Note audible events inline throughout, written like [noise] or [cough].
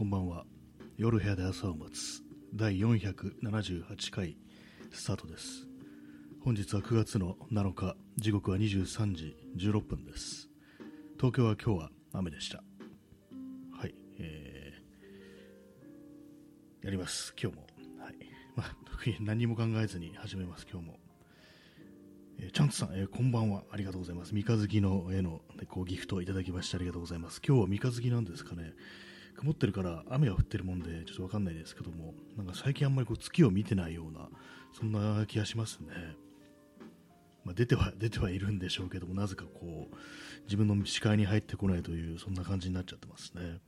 こんばんは。夜部屋で朝を待つ。第478回スタートです。本日は9月の7日時刻は23時16分です。東京は今日は雨でした。はい、えー、やります。今日も。はい、まあ、特に何も考えずに始めます今日も。えー、チャンツさん、えー、こんばんは。ありがとうございます。三日月の絵の、ね、こうギフトをいただきましてありがとうございます。今日は三日月なんですかね。曇ってるから雨が降ってるもんでちょっとわかんないですけども、なんか最近あんまりこう月を見てないような、そんな気がしますね。まあ、出ては出てはいるんでしょうけども、なぜかこう自分の視界に入ってこないという、そんな感じになっちゃってますね。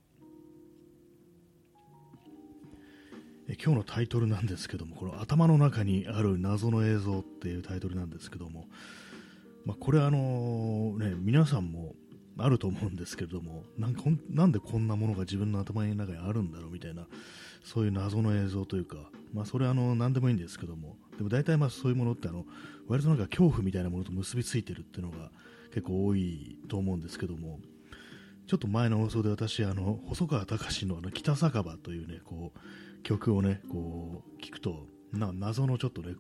え今日のタイトルなんですけども、この頭の中にある謎の映像っていうタイトルなんですけども、まあ、これあのね、皆さんもあると思うんですけれどもなんかなんでこんなものが自分の頭の中にあるんだろうみたいなそういう謎の映像というか、まあ、それはあの何でもいいんですけどもでも大体まあそういうものってあの割となんか恐怖みたいなものと結びついてるっていうのが結構多いと思うんですけどもちょっと前の放送で私あの細川隆のあの北酒場というねこう曲をねこう聞くとな謎のちょっとね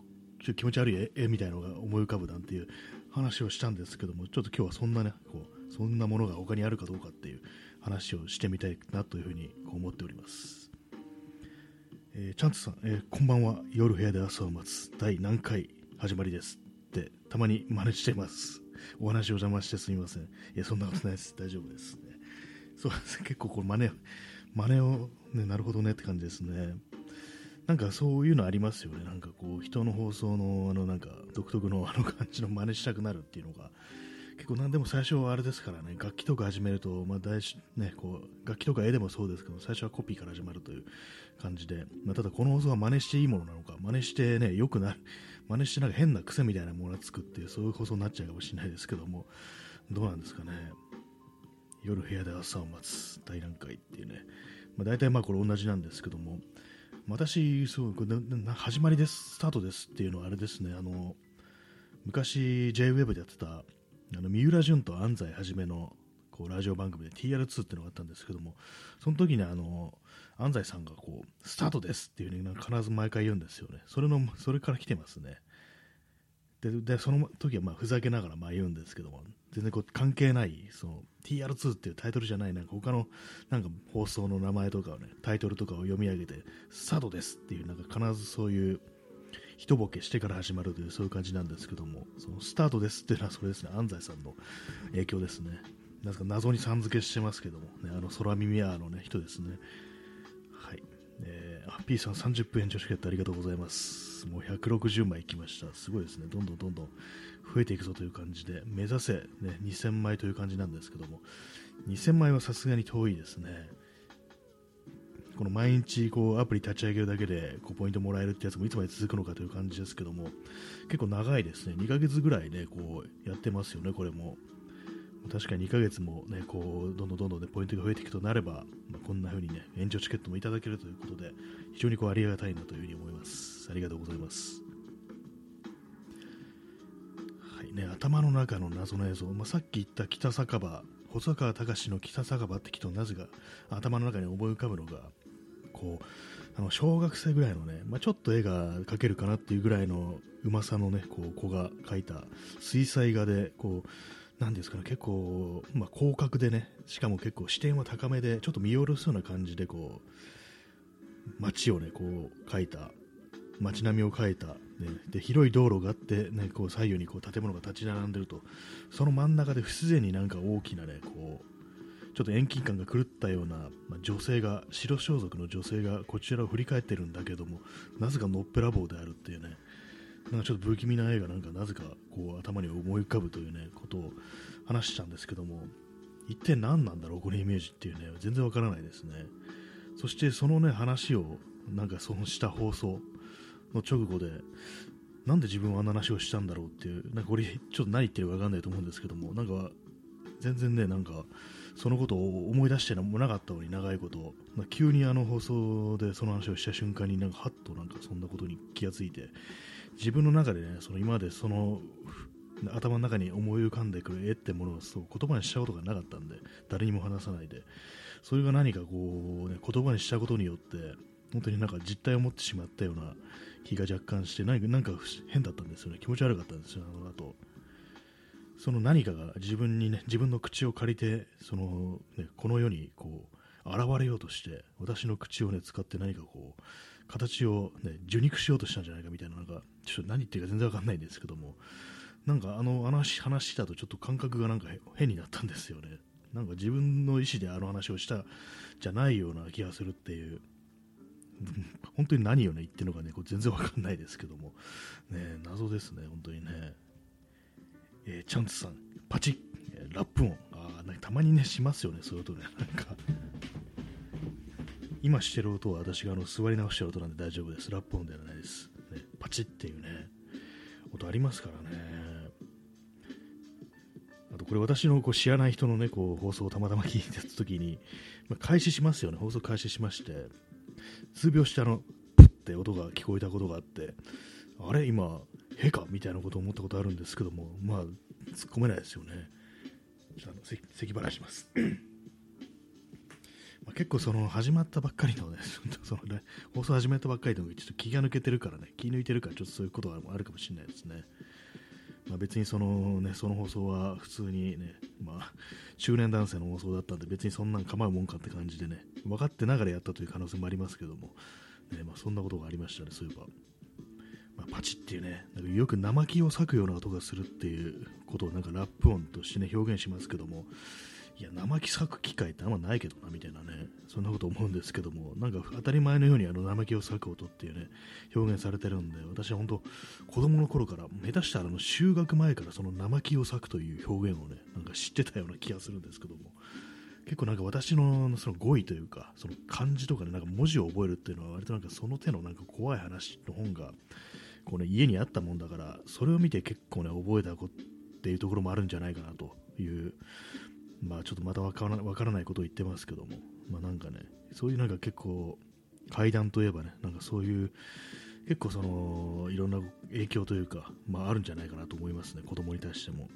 気持ち悪い絵みたいなのが思い浮かぶなんていう話をしたんですけどもちょっと今日はそんなねこうそんなものが他にあるかどうかっていう話をしてみたいなというふうに思っております。えー、チャンツさん、えー、こんばんは。夜部屋で朝を待つ第何回始まりですってたまに真似してます。お話を邪魔してすみません。いや、そんなことないです。大丈夫ですね。そうですね。結構こう真似、真似を、ね、なるほどねって感じですね。なんかそういうのありますよね。なんかこう人の放送のあのなんか独特のあの感じの真似したくなるっていうのが結構何でも最初はあれですからね、楽器とか始めると、まあ大ね、こう楽器とか絵でもそうですけど、最初はコピーから始まるという感じで、まあ、ただこの放送は真似していいものなのか、真似してね、良くなる、真似してなんか変な癖みたいなものがつくっていう、そういう放送になっちゃうかもしれないですけども、どうなんですかね。夜部屋で朝を待つ大覧会っていうね、まあ、大体まあこれ同じなんですけども、私、そう始まりです、スタートですっていうのはあれですね、あの昔 JWEB でやってたあの三浦淳と安西はじめのこうラジオ番組で TR2 っていうのがあったんですけども、その時にあの安西さんがこうスタートですっていう風に必ず毎回言うんですよね。それのそれから来てますね。ででその時はまあふざけながらまあ言うんですけども、全然こう関係ないその TR2 っていうタイトルじゃないなんか他のなんか放送の名前とかをねタイトルとかを読み上げてスタートですっていうなんか必ずそういう一ボケしてから始まるというそういう感じなんですけどもそのスタートですっていうのはそれですね。安西さんの影響ですね。なんか謎にさん付けしてますけども、ね、あの空耳アーの、ね、人ですね。はい、えー、P さん30分延長チケットありがとうございます。もう160枚いきました。すごいですね。どんどんどんどん増えていくぞという感じで目指せ、ね、2000枚という感じなんですけども。2000枚はさすがに遠いですね。この毎日こうアプリ立ち上げるだけでこうポイントもらえるってやつもいつまで続くのかという感じですけども結構長いですね。2ヶ月ぐらいねこうやってますよねこれも。確かに2ヶ月もねこうどんどんどんどん、ね、ポイントが増えていくとなれば、まあ、こんな風にね延長チケットもいただけるということで非常にこうありがたいなというふうに思います。ありがとうございます。はいね頭の中の謎の映像、まあ、さっき言った北酒場細川隆の北酒場って聞くとなぜか頭の中に思い浮かぶのがこうあの小学生ぐらいのね、まあ、ちょっと絵が描けるかなっていうぐらいのうまさのねこう子が描いた水彩画でこうなんですかね結構、まあ、広角でねしかも結構視点は高めでちょっと見下ろすような感じでこう街をねこう描いた街並みを描いた、ね、で広い道路があって、ね、こう左右にこう建物が立ち並んでるとその真ん中で不自然になんか大きなねこうちょっと遠近感が狂ったような、まあ、女性が白装束の女性がこちらを振り返ってるんだけどもなぜかのっぺらぼうであるっていうね。なんかちょっと不気味な映画なんかなぜかこう頭に思い浮かぶというねことを話したんですけども一体何なんだろうこのイメージっていうね全然わからないですね。そしてそのね話をなんかそのした放送の直後でなんで自分はあんな話をしたんだろうっていうなんかこれちょっと何言ってるかわかんないと思うんですけどもなんか全然ねなんかそのことを思い出してもなかったのに長いこと、まあ、急にあの放送でその話をした瞬間になんかはっとなんかそんなことに気がついて自分の中でねその今までその頭の中に思い浮かんでくる絵ってものをそう言葉にしたことがなかったんで誰にも話さないでそれが何かこう、ね、言葉にしたことによって本当になんか実態を持ってしまったような気が若干して何かなんか変だったんですよね。気持ち悪かったんですよあの後。その何かが自分にね自分の口を借りてその、ね、この世にこう現れようとして私の口をね使って何かこう形を、ね、受肉しようとしたんじゃないかみたいななんかちょっと何言ってるか全然わかんないんですけどもなんかあの話話したとちょっと感覚がなんか変になったんですよね。なんか自分の意思であの話をしたじゃないような気がするっていう。本当に何をね言ってるのかねこれ全然わかんないですけども。ね謎ですね本当にね。えー、チャンツさんパチッ、えー、ラップ音。あなんかたまにねしますよねそういう音ね。なんか今してる音は私があの座り直してる音なんで大丈夫です。ラップ音ではないです、ね、パチッっていうね音ありますからね。あとこれ私のこう知らない人のねこう放送をたまたま聞いた時に、まあ、開始しますよね。放送開始しまして数秒してあのプッって音が聞こえたことがあってあれ今へかみたいなことを思ったことあるんですけどもまあ突っ込めないですよねじゃあ咳払いしますまあ結構その始まったばっかりのね、[laughs] そのね放送始めたばっかりのちょっと気が抜けてるからね、気抜いてるからちょっとそういうことはあるかもしれないですね。まあ、別にその,、ね、その放送は普通にね、まあ、中年男性の放送だったんで別にそんなん構うもんかって感じでね分かってながらやったという可能性もありますけども、ねまあ、そんなことがありましたね、そういえば。まあ、パチっていうね、なんかよく生木を裂くような音がするっていうことをなんかラップ音としてね表現しますけども、いや、生木裂く機会ってあんまないけどな、みたいなね、そんなこと思うんですけども、なんか当たり前のようにあの生木を裂く音っていうね、表現されてるんで、私は本当、子供の頃から、下手したらあの修学前からその生木を裂くという表現をね、なんか知ってたような気がするんですけども、結構なんか私のその語彙というか、その漢字とかでなんか文字を覚えるっていうのは、割となんかその手のなんか怖い話の本が、こうね、家にあったもんだから、それを見て結構ね、覚えたっていうところもあるんじゃないかなというまあちょっとまたわからからないことを言ってますけども、まあなんかね、そういうなんか結構、階段といえばね、なんかそういう、結構その、いろんな影響というか、まああるんじゃないかなと思いますね、子供に対しても。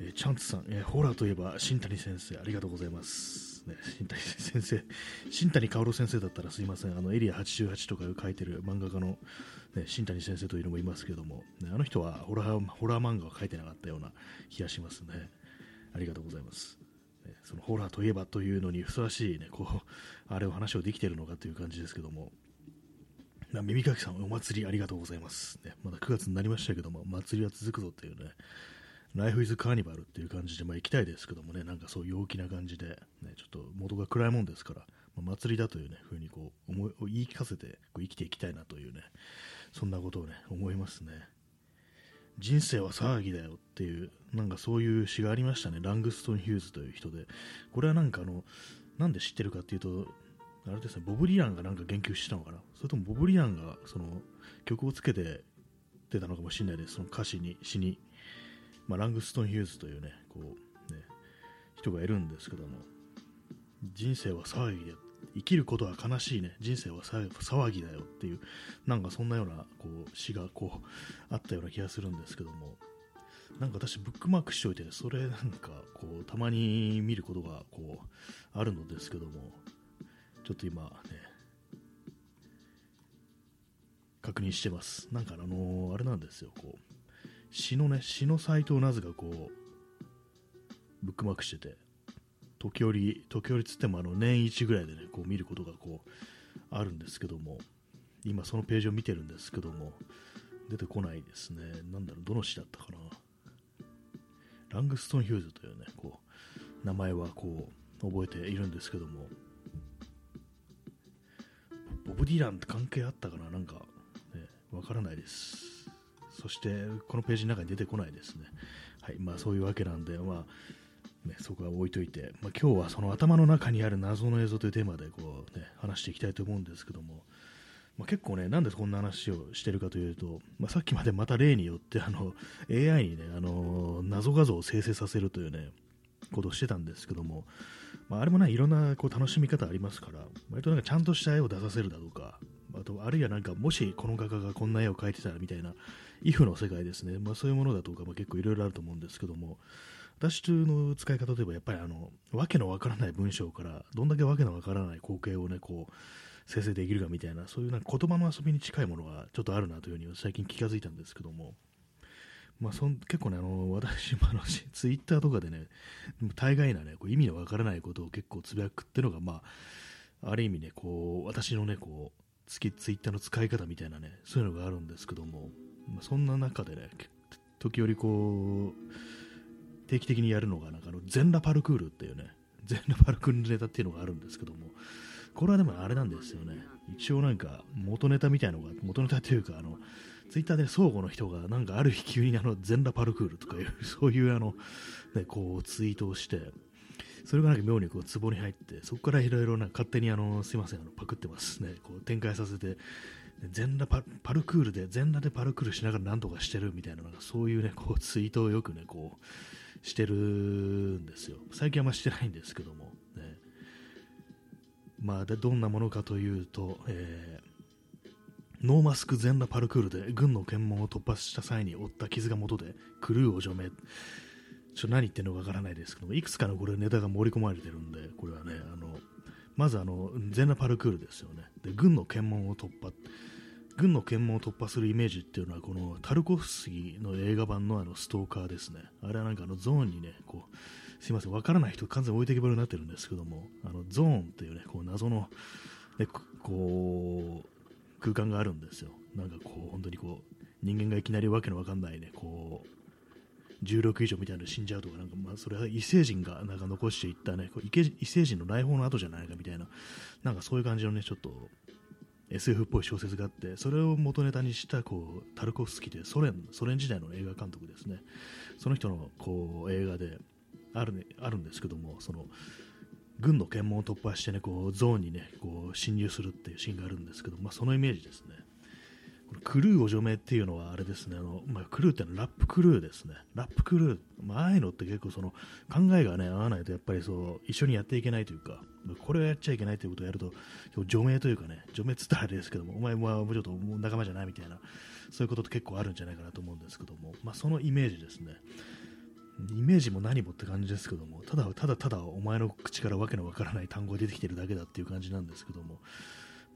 えー、チャンツさん、えー、ホラーといえば新谷先生、ありがとうございます。ね、新谷先生、新谷薫先生だったらすいません、あのエリア88とか書いてる漫画家の、ね、新谷先生というのもいますけども、ね、あの人はホラーホラー漫画は書いてなかったような気がしますね。ありがとうございます。ね、そのホラーといえばというのにふさわしい、ね、こうあれを話をできてるのかという感じですけども、耳かきさん、お祭りありがとうございます。ね、まだ9月になりましたけども、祭りは続くぞっていうね、ライフイズカーニバルっていう感じで、まあ、行きたいですけどもね、なんかそう陽気な感じで、ね、ちょっと元が暗いもんですから、まあ、祭りだというね、風にこう思い言い聞かせてこう生きていきたいなというね、そんなことをね、思いますね。人生は騒ぎだよっていう、なんかそういう詩がありましたね。ラングストン・ヒューズという人で。これはなんかあの、なんで知ってるかっていうと、あれですね、ボブ・リアンがなんか言及してたのかな？それともボブ・リアンがその曲をつけて出たのかもしれないです。その歌詞に、詩に。まあ、ラングストン・ヒューズというね、こう、ね、人がいるんですけども、人生は騒ぎで生きることは悲しいね、人生は騒ぎだよっていう、なんかそんなようなこう詩がこうあったような気がするんですけども、なんか私、ブックマークしておいて、それなんかこうたまに見ることがこうあるのですけども、ちょっと今ね、確認してます。なんかあのー、あれなんですよ、こう詩のね、詩のサイトをなぜかこう、ブックマークしてて、時折、時折つってもあの年一ぐらいでね、こう見ることがこうあるんですけども、今そのページを見てるんですけども、出てこないですね。なんだろう、どの詩だったかな。ラングストン・ヒューズというね、こう、名前はこう、覚えているんですけども、ボブ・ディランって関係あったかな？なんか、ね、わからないです。そして、このページの中に出てこないですね。はい、まあそういうわけなんで、まあ、ね、そこは置いといて、まあ、今日はその頭の中にある謎の映像というテーマでこう、ね、話していきたいと思うんですけども、まあ、結構ね、なんでこんな話をしてるかというと、まあ、さっきまでまた例によってあの AI にね、あの謎画像を生成させるというね、ことをしてたんですけども、まあ、あれもね、いろんなこう楽しみ方ありますから、割となんかちゃんとした絵を出させるだとか、あとあるいはなんかもしこの画家がこんな絵を描いてたらみたいな if の世界ですね、まあ、そういうものだとかも結構いろいろあると思うんですけども私の使い方といえばやっぱりあのわけのわからない文章からどんだけわけのわからない光景をねこう生成できるかみたいなそういうなんか言葉の遊びに近いものがちょっとあるなというふうに最近気がついたんですけども。まあ、そん結構ね、あの私もあの [laughs] ツイッターとかでね、大概なね、こう意味のわからないことを結構つぶやくっていうのが、まあ、ある意味ね、こう私のね、こうツイッターの使い方みたいなね、そういうのがあるんですけども、まあ、そんな中でね、時折こう、定期的にやるのが、なんかあの全裸パルクールっていうね、全裸パルクールネタっていうのがあるんですけども、これはでもあれなんですよね。一応なんか元ネタみたいなのが、元ネタというか、あの、ツイッターで相互の人がなんかある日急にあの全裸パルクールとかいうそういうあの、ね、こうツイートをしてそれがなんか妙にこう壺に入ってそこからいろいろ勝手にあのすいませんあのパクってますね。こう展開させて全裸パルクールで全裸でパルクールしながらなんとかしてるみたいななんかそういうねこうツイートをよくねこうしてるんですよ。最近はあんましてないんですけども。ね。まあでどんなものかというと、えーノーマスク全裸パルクールで軍の検問を突破した際に負った傷が元でクルーを除名。ちょ何言ってるのかわからないですけどもいくつかのこれネタが盛り込まれてるんでこれはねあのまずあの全裸パルクールですよねで軍の検問を突破軍の検問を突破するイメージっていうのはこのタルコフスキーの映画版のあのストーカーですねあれはなんかあのゾーンにねこうすいませんわからない人完全に置いてけぼりになってるんですけどもあのゾーンっていうねこう謎のね、こう空間があるんですよ。なんかこう、本当にこう、人間がいきなりわけのわかんないね、こう、16以上みたいなの死んじゃうとか、なんかまあそれは異星人がなんか残していったね、こう異星人の来訪の後じゃないかみたいな、なんかそういう感じのね、ちょっと SF っぽい小説があって、それを元ネタにしたこうタルコフスキーでソ連ソ連時代の映画監督ですね、その人のこう映画である,、ね、あるんですけども、その軍の検問を突破してね、こうゾーンにね、こう侵入するっていうシーンがあるんですけど、まあ、そのイメージですね。クルーを除名っていうのはあれですね、あのまあ、クルーってのはラップクルーですね。ラップクルー、まあ、あいうのって結構その考えがね、合わないとやっぱりそう一緒にやっていけないというか、これをやっちゃいけないということをやると、除名というかね、除名っつったらあれですけども、お前はもうちょっと仲間じゃないみたいな、そういうことって結構あるんじゃないかなと思うんですけども、まあ、そのイメージですね。イメージも何もって感じですけども、ただただただお前の口からわけのわからない単語が出てきてるだけだっていう感じなんですけども、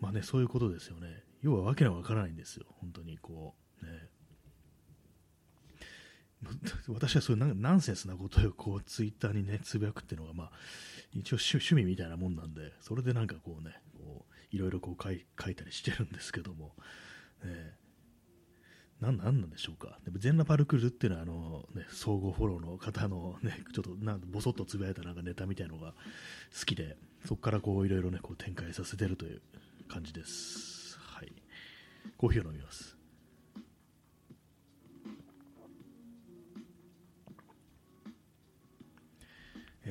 まあね、そういうことですよね。要はわけのわからないんですよ、本当にこう、ね。[laughs] 私はそういうナンセンスなことをこうツイッターにね、つぶやくっていうのが、まあ、一応趣味みたいなもんなんで、それでなんかこうね、こういろいろこう書い書いたりしてるんですけども、ね、なんなんなんでしょうか。でも全裸パルクールっていうのは、あの、ね、総合フォローの方のね、ちょっとなんぼそっとつぶやいたなんかネタみたいのが好きで、そこからこういろいろね、こう展開させてるという感じです。コーヒーを飲みます。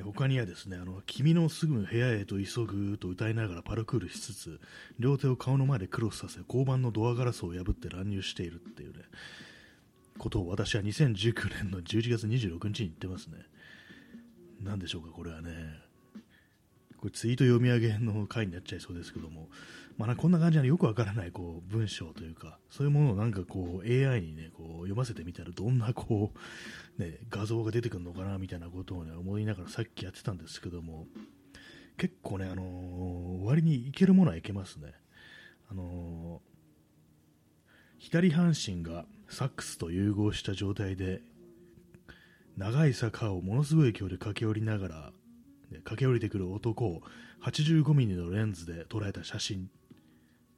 他にはですね、あの、君のすぐ部屋へと急ぐと歌いながらパルクールしつつ、両手を顔の前でクロスさせ、交番のドアガラスを破って乱入しているっていうね、ことを私は2019年の11月26日に言ってますね。何でしょうか、これはね。これツイート読み上げの回になっちゃいそうですけども、まあ、こんな感じのよくわからないこう文章というか、そういうものをなんかこう AI にね、こう読ませてみたらどんなこう、ね、画像が出てくるのかなみたいなことをね、思いながらさっきやってたんですけども、結構ね、あのー、割にいけるものはいけますね。あのー、左半身がサックスと融合した状態で、長い坂をものすごい勢いで駆け下りながら、駆け下りてくる男を 85mm のレンズで捉えた写真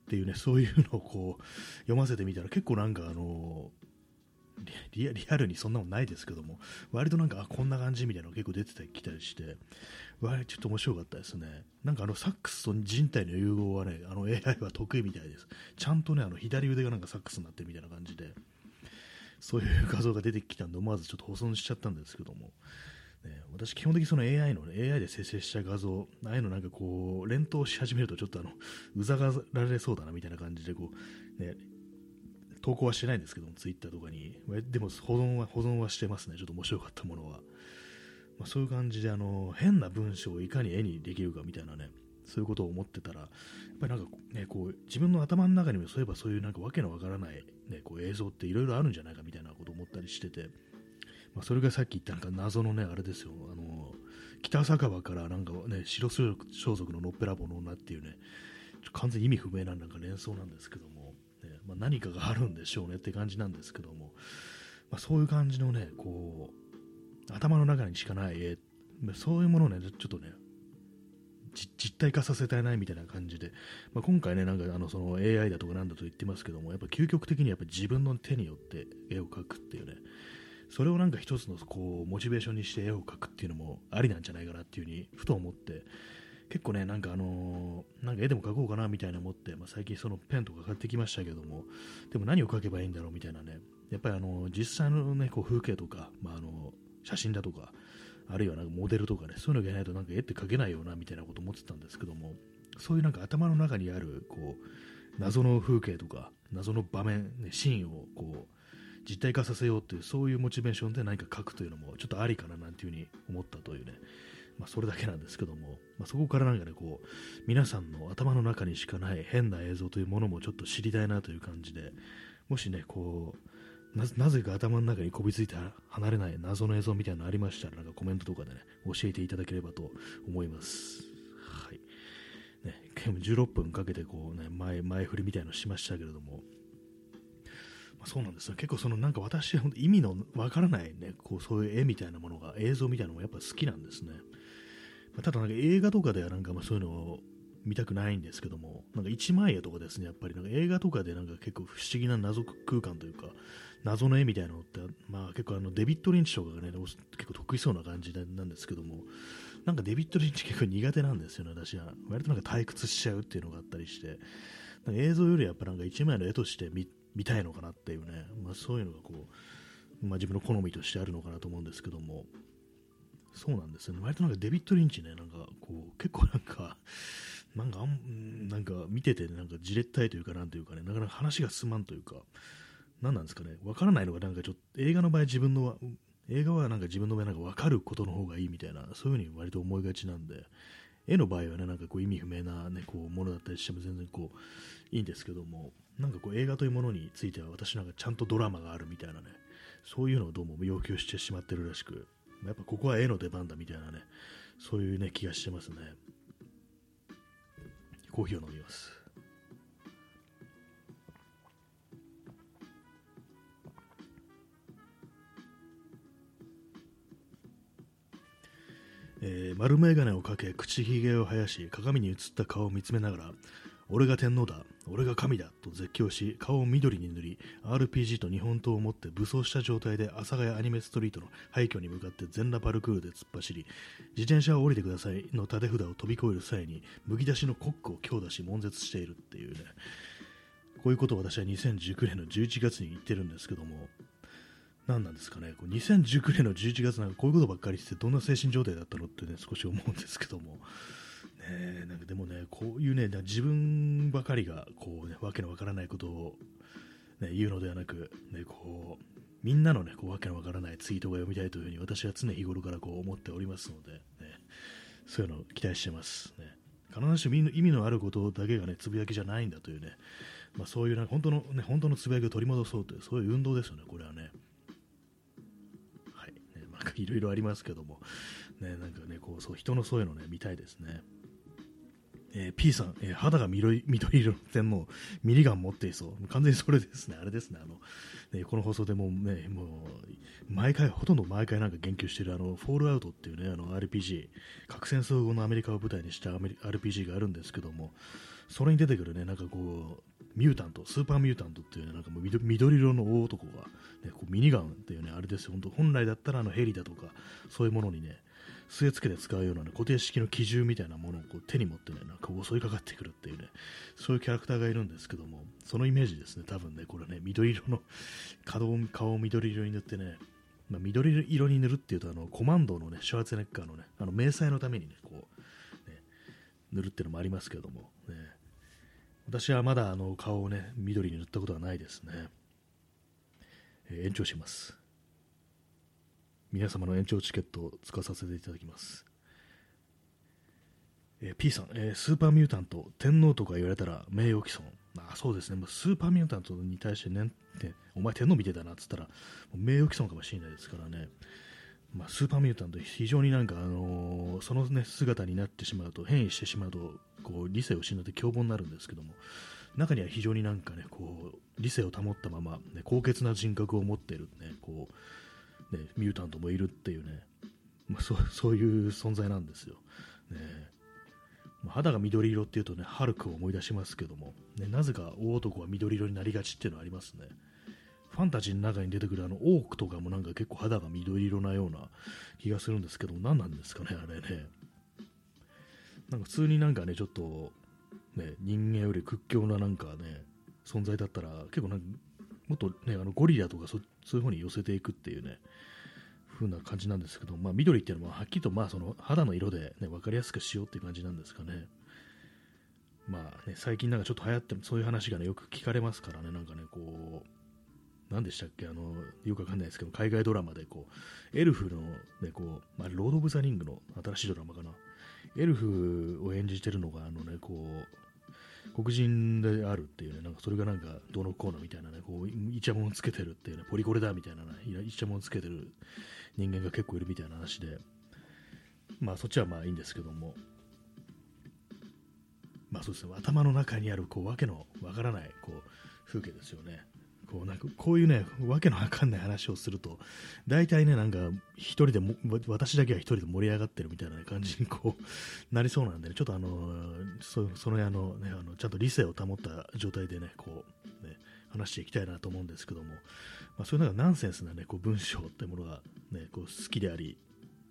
っていうね、そういうのをこう読ませてみたら結構なんかあのリアルにそんなもんないですけども、割となんか、あ、こんな感じみたいなの結構出てたり来たりして、割ちょっと面白かったですね。なんかあの、サックスと人体の融合はね、あの AI は得意みたいです。ちゃんとね、あの、左腕がなんかサックスになってるみたいな感じで、そういう画像が出てきたんで、思わずちょっと保存しちゃったんですけども、ね、私、基本的にその AI の、ね、AI で生成した画像、ああいうのなんかこう、連投し始めるとちょっとあの、うざがられそうだなみたいな感じで、こう、ね、投稿はしてないんですけども、ツイッターとかに。でも保存は、保存はしてますね。ちょっと面白かったものは。まあ、そういう感じで、あの、変な文章をいかに絵にできるかみたいなね、そういうことを思ってたら、やっぱりなんかね、こう、自分の頭の中にもそういえばそういうなんかわけのわからない、ね、こう映像っていろいろあるんじゃないかみたいなことを思ったりしてて、まあ、それがさっき言ったなんか謎のね、あれですよ、あの、北酒場からなんかね、白装束ののっぺらぼうの女っていうね、完全に意味不明ななんか連想なんですけども、ねまあ、何かがあるんでしょうねって感じなんですけども、まあ、そういう感じのね、こう、頭の中にしかない絵、そういうものをね、ちょっとね、実体化させたいなみたいな感じで、まあ、今回ね、なんかあのその AI だとかなんだと言ってますけども、やっぱ究極的にやっぱ自分の手によって絵を描くっていうね、それをなんか一つのこうモチベーションにして絵を描くっていうのもありなんじゃないかなっていうふうにふと思って、結構ね、なんかあのー、なんか絵でも描こうかなみたいな思って、まあ、最近そのペンとか買ってきましたけども、でも何を描けばいいんだろうみたいなね、やっぱりあの実際のね、こう風景とか、まあ、あの写真だとか、あるいはなんかモデルとかね、そういうのがないとなんか絵って描けないよなみたいなこと思ってたんですけども、そういうなんか頭の中にあるこう謎の風景とか、謎の場面、ね、シーンをこう実体化させようっていう、そういうモチベーションで何か書くというのもちょっとありかななんていうふうに思ったというね、まあ、それだけなんですけども、まあ、そこからなんかね、こう、皆さんの頭の中にしかない変な映像というものもちょっと知りたいなという感じで、もしね、こう、なぜか頭の中にこびついて離れない謎の映像みたいなのありましたら、なんかコメントとかでね、教えていただければと思います。はい。ね、16分かけてこうね、前、前振りみたいのしましたけれども、そうなんですよ。結構そのなんか私は、意味のわからないね、こうそういう絵みたいなものが、映像みたいなのもやっぱ好きなんですね。まあ、ただなんか映画とかではなんかまあそういうのを見たくないんですけども、なんか一枚絵とかですね、やっぱりなんか映画とかでなんか結構不思議な謎空間というか、謎の絵みたいなのって、まあ結構あのデビッド・リンチとかがね、結構得意そうな感じなんですけども、なんかデビッド・リンチ結構苦手なんですよね、私は。割となんか退屈しちゃうっていうのがあったりして、なんか映像よりやっぱなんか一枚の絵として見見たいのかなっていうね、まあそういうのがこう、まあ自分の好みとしてあるのかなと思うんですけども、そうなんですよね。割となんかデビッド・リンチね、なんかこう、結構なんか、なんかあん、なんか見てて、なんかじれったいというか、なんというかね、なかなか話が進まんというか、何なんですかね、わからないのがなんかちょっと、映画の場合自分の、映画はなんか自分の場合なんか分かることの方がいいみたいな、そういうふうに割と思いがちなんで、絵の場合はね、なんかこう意味不明なね、こうものだったりしても全然こう、いいんですけども、なんかこう映画というものについては私なんかちゃんとドラマがあるみたいなね、そういうのをどうも要求してしまってるらしく、やっぱここは絵の出番だみたいなね、そういうね、気がしてますね。コーヒーを飲みます。えー、丸眼鏡をかけ口ひげを生やし鏡に映った顔を見つめながら俺が天皇だ俺が神だと絶叫し顔を緑に塗り RPG と日本刀を持って武装した状態で阿佐ヶ谷アニメストリートの廃墟に向かって全裸パルクールで突っ走り自転車を降りてくださいの立て札を飛び越える際にむき出しのコックを強打し悶絶しているっていうね。こういうことを私は2019年の11月に言ってるんですけども何なんですかね、こう2019年の11月なんかこういうことばっかりしてどんな精神状態だったのってね、少し思うんですけども、ね、なんかでもね、こういうね、自分ばかりがこう、ね、わけのわからないことを、ね、言うのではなく、ね、こうみんなのね、こうわけのわからないツイートが読みたいというふうに私は常日頃からこう思っておりますので、ね、そういうのを期待してます。ね、必ずしも意味のあることだけがね、つぶやきじゃないんだというね、まあ、そういうな本当の、ね、本当のつぶやきを取り戻そうという、そういう運動ですよね、これはね。はいろいろありますけども、ね、なんかね、こう、そう、人のそういうのね、見たいですね。えー、P さん、えー、肌が緑緑色の点のミリガン持っていそう。完全にそれですね。あれですね。あの、ね、この放送でもね、もう、毎回、ほとんど毎回なんか言及している、あの、フォールアウトっていうね、あの、RPG、核戦争後のアメリカを舞台にした RPG があるんですけども、それに出てくるね、なんかこう、ミュータント、スーパーミュータントっていうね、なんかもう緑色の大男が、ね、こうミニガンっていうね、あれですよ、本当本来だったらあのヘリだとか、そういうものにね、据え付けて使うような、ね、固定式の機銃みたいなものをこう手に持ってね、なんか襲いかかってくるっていうね、そういうキャラクターがいるんですけども、そのイメージですね、多分ね、これね、緑色の顔を顔を緑色に塗ってね、まあ、緑色に塗るっていうと、あのコマンドのね、シュワーツェネッカーのね、あの迷彩のためにね、こう、ね、塗るっていうのもありますけども、ね、私はまだあの顔をね、緑に塗ったことはないですね。えー、延長します。皆様の延長チケットを使わさせていただきます。えー、P さん、えー、スーパーミュータント、天皇とか言われたら名誉毀損。あそうですね、スーパーミュータントに対してね、お前天皇見てたなっつったら、名誉毀損かもしれないですからね。まあ、スーパーミュータント、非常になんか、あのー、その、ね、姿になってしまうと、変異してしまうと、こう理性を失って凶暴になるんですけども、中には非常になんかね、こう理性を保ったまま、ね、高潔な人格を持っている、ね、こうね、ミュータントもいるっていうね、まあ、そう [laughs] そういう存在なんですよ。ね、肌が緑色っていうとね、ハルクを思い出しますけども、ね、なぜか大男は緑色になりがちっていうのはありますね。ファンタジーの中に出てくるあのオークとかもなんか結構肌が緑色なような気がするんですけども何なんですかね、あれね。なんか普通になんかね、ちょっと、ね、人間より屈強ななんかね、存在だったら結構なんかもっとね、あのゴリラとかそそういう方に寄せていくっていうね、風な感じなんですけど、まあ、緑っていうのははっきりとまあその肌の色で、ね、分かりやすくしようっていう感じなんですかね。まあね、最近なんかちょっと流行ってそういう話がね、よく聞かれますからね、なんかね、こう、何でしたっけあのよくわかんないですけど海外ドラマでこうエルフの、ね、こうまあ、ロード・オブ・ザ・リングの新しいドラマかなエルフを演じてるのがあの、ね、こう黒人であるっていうねなんかそれがなんかどのコーナーみたいなねこうイチャモンつけてるっていうねポリコレだみたいなねイチャモンつけてる人間が結構いるみたいな話でまあそっちはまあいいんですけどもまあそうですね頭の中にあるこうわけのわからないこう風景ですよね。こうなんかこういうね、わけのわかんない話をすると、大体ね、なんか、一人でも、私だけは一人で盛り上がってるみたいな感じにこう、なりそうなんで、ね、ちょっとあの、そそのあの、ね、あの、ちゃんと理性を保った状態でね、こう、ね、話していきたいなと思うんですけども、まあ、そういうなんかナンセンスなね、こう文章ってものがね、こう好きであり、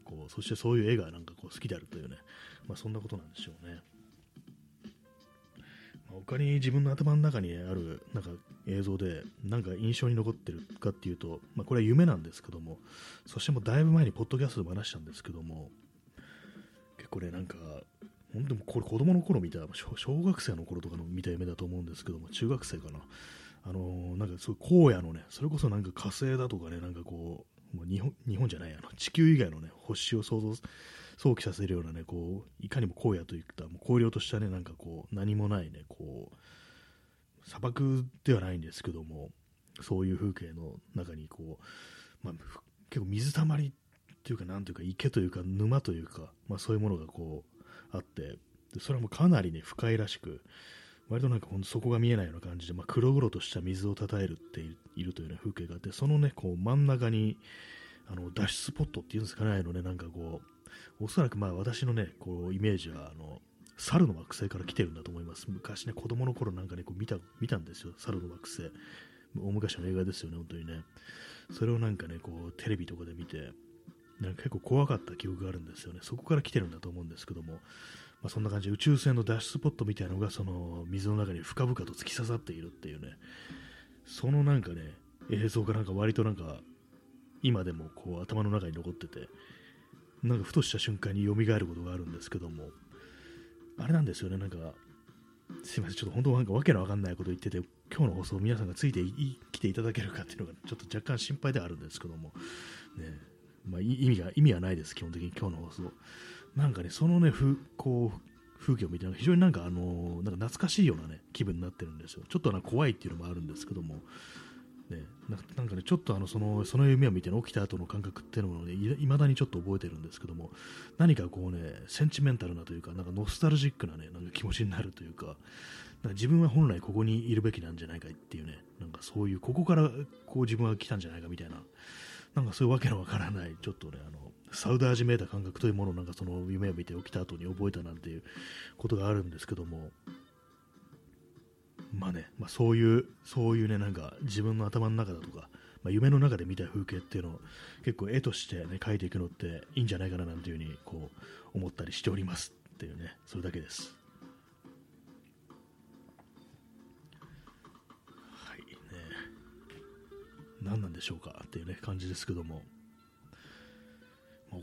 こう、そしてそういう絵がなんかこう好きであるというね、まあそんなことなんでしょうね。他に自分の頭の中にあるなんか映像でなんか印象に残ってるかっていうと、まあ、これは夢なんですけどもそしてもだいぶ前にポッドキャストでも話したんですけども結構ねなんか本当にこれ子供の頃見た小学生の頃とかの見た夢だと思うんですけども中学生かな。あのー、なんかそうい荒野のねそれこそなんか火星だとかねなんかこうもう日本日本じゃないあの地球以外のね星を想像想起させるようなね、こう、いかにも荒野といった、もう荒涼としたね、なんかこう、何もないね、こう、砂漠ではないんですけども、そういう風景の中にこう、まあ、結構水たまりっていうか、なんというか、池というか、沼というか、まあそういうものがこう、あって、でそれはもうかなりね、深いらしく、割となんかほんと底が見えないような感じで、まあ、黒々とした水をたたえるっているという、ね、風景があって、そのね、こう真ん中に、あの脱出スポットっていうんですかね、あのね、なんかこう、おそらくまあ私のね、こうイメージは、あの、猿の惑星から来てるんだと思います。昔ね、子供の頃なんかね、こう見た、見たんですよ、猿の惑星。大昔の映画ですよね、本当にね。それをなんかね、こう、テレビとかで見て、なんか結構怖かった記憶があるんですよね。そこから来てるんだと思うんですけども、まあ、そんな感じで宇宙船の脱出スポットみたいなのが、その水の中に深々と突き刺さっているっていうね、そのなんかね、映像がなんか割となんか、今でもこう頭の中に残ってて、なんかふとした瞬間に蘇ることがあるんですけども、あれなんですよね、なんか、すいません、ちょっと本当なんかわけのわかんないこと言ってて、今日の放送皆さんがついてきていただけるかっていうのがちょっと若干心配ではあるんですけども、ね、まあ、意味が、意味はないです、基本的に今日の放送。なんかね、そのね、ふこう、風景を見て、非常になんかあの、なんか懐かしいようなね、気分になってるんですよ。ちょっとな怖いっていうのもあるんですけども、ね、なんかね、ちょっとあのそのその夢を見て、ね、起きた後の感覚っていうのをね、いまだにちょっと覚えてるんですけども、何かこうね、センチメンタルなというか、なんかノスタルジックなね、なんか気持ちになるというか、か自分は本来ここにいるべきなんじゃないかっていうね、なんかそういう、ここからこう自分は来たんじゃないかみたいな、なんかそういうわけのわからない、ちょっとね、あの、サウダージめいた感覚というものをなんかその夢を見て起きた後に覚えたなんていうことがあるんですけども、まあね、まあ、そういう、そういうね、なんか自分の頭の中だとか、まあ、夢の中で見た風景っていうのを結構絵としてね、描いていくのっていいんじゃないかななんていうふうにこう思ったりしておりますっていうね、それだけです。はいね、何なんでしょうかっていうね、感じですけども。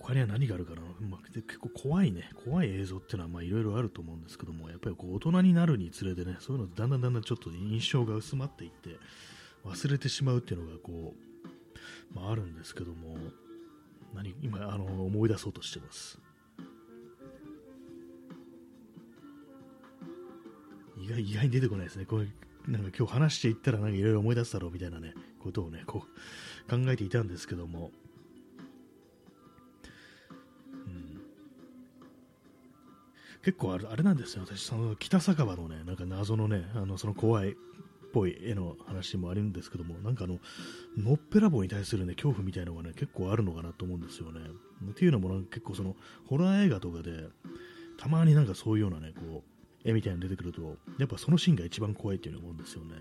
他には何があるかな、まあ、結構怖いね、怖い映像っていうのはいろいろあると思うんですけども、やっぱりこう大人になるにつれてね、そういうのだんだんだんだんちょっと印象が薄まっていって、忘れてしまうっていうのがこう、まあ、あるんですけども、何今あの思い出そうとしてます。意外意外に出てこないですね。こうなんか今日話していったらなんかいろいろ思い出すだろうみたいなね、ことをね、こう考えていたんですけども、結構あれあれなんですよ、私、その北酒場のね、なんか謎のね、あのその怖いっぽい絵の話もあるんですけども、なんかあの、のっぺらぼうに対するね、恐怖みたいなのがね、結構あるのかなと思うんですよね。っていうのも結構その、ホラー映画とかで、たまになんかそういうようなね、こう、絵みたいなの出てくると、やっぱそのシーンが一番怖いっていうのを思うんですよね。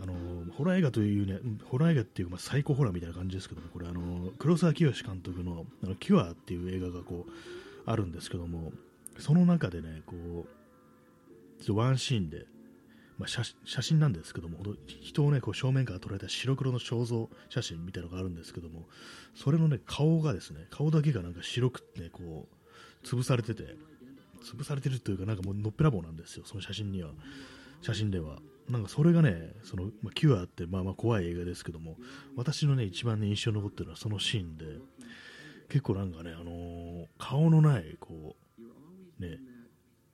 あのホラー映画というね、ホラー映画っていうか、まあ、サイコホラーみたいな感じですけども、これ、あの黒沢清監督のあのキュアっていう映画がこうあるんですけども、その中でね、こう、ちょっとワンシーンで、まあ、写真なんですけども、人をね、こう正面から捉えた白黒の肖像写真みたいなのがあるんですけども、それのね、顔がですね、顔だけがなんか白くて、ね、こう、潰されてて、潰されてるというか、なんかもうのっぺらぼうなんですよ、その写真には。写真では。なんかそれがね、その、まあ、キュアってまあまあ怖い映画ですけども、私のね、一番ね、印象に残ってるのはそのシーンで、結構なんかね、あのー、顔のない、こう、ね、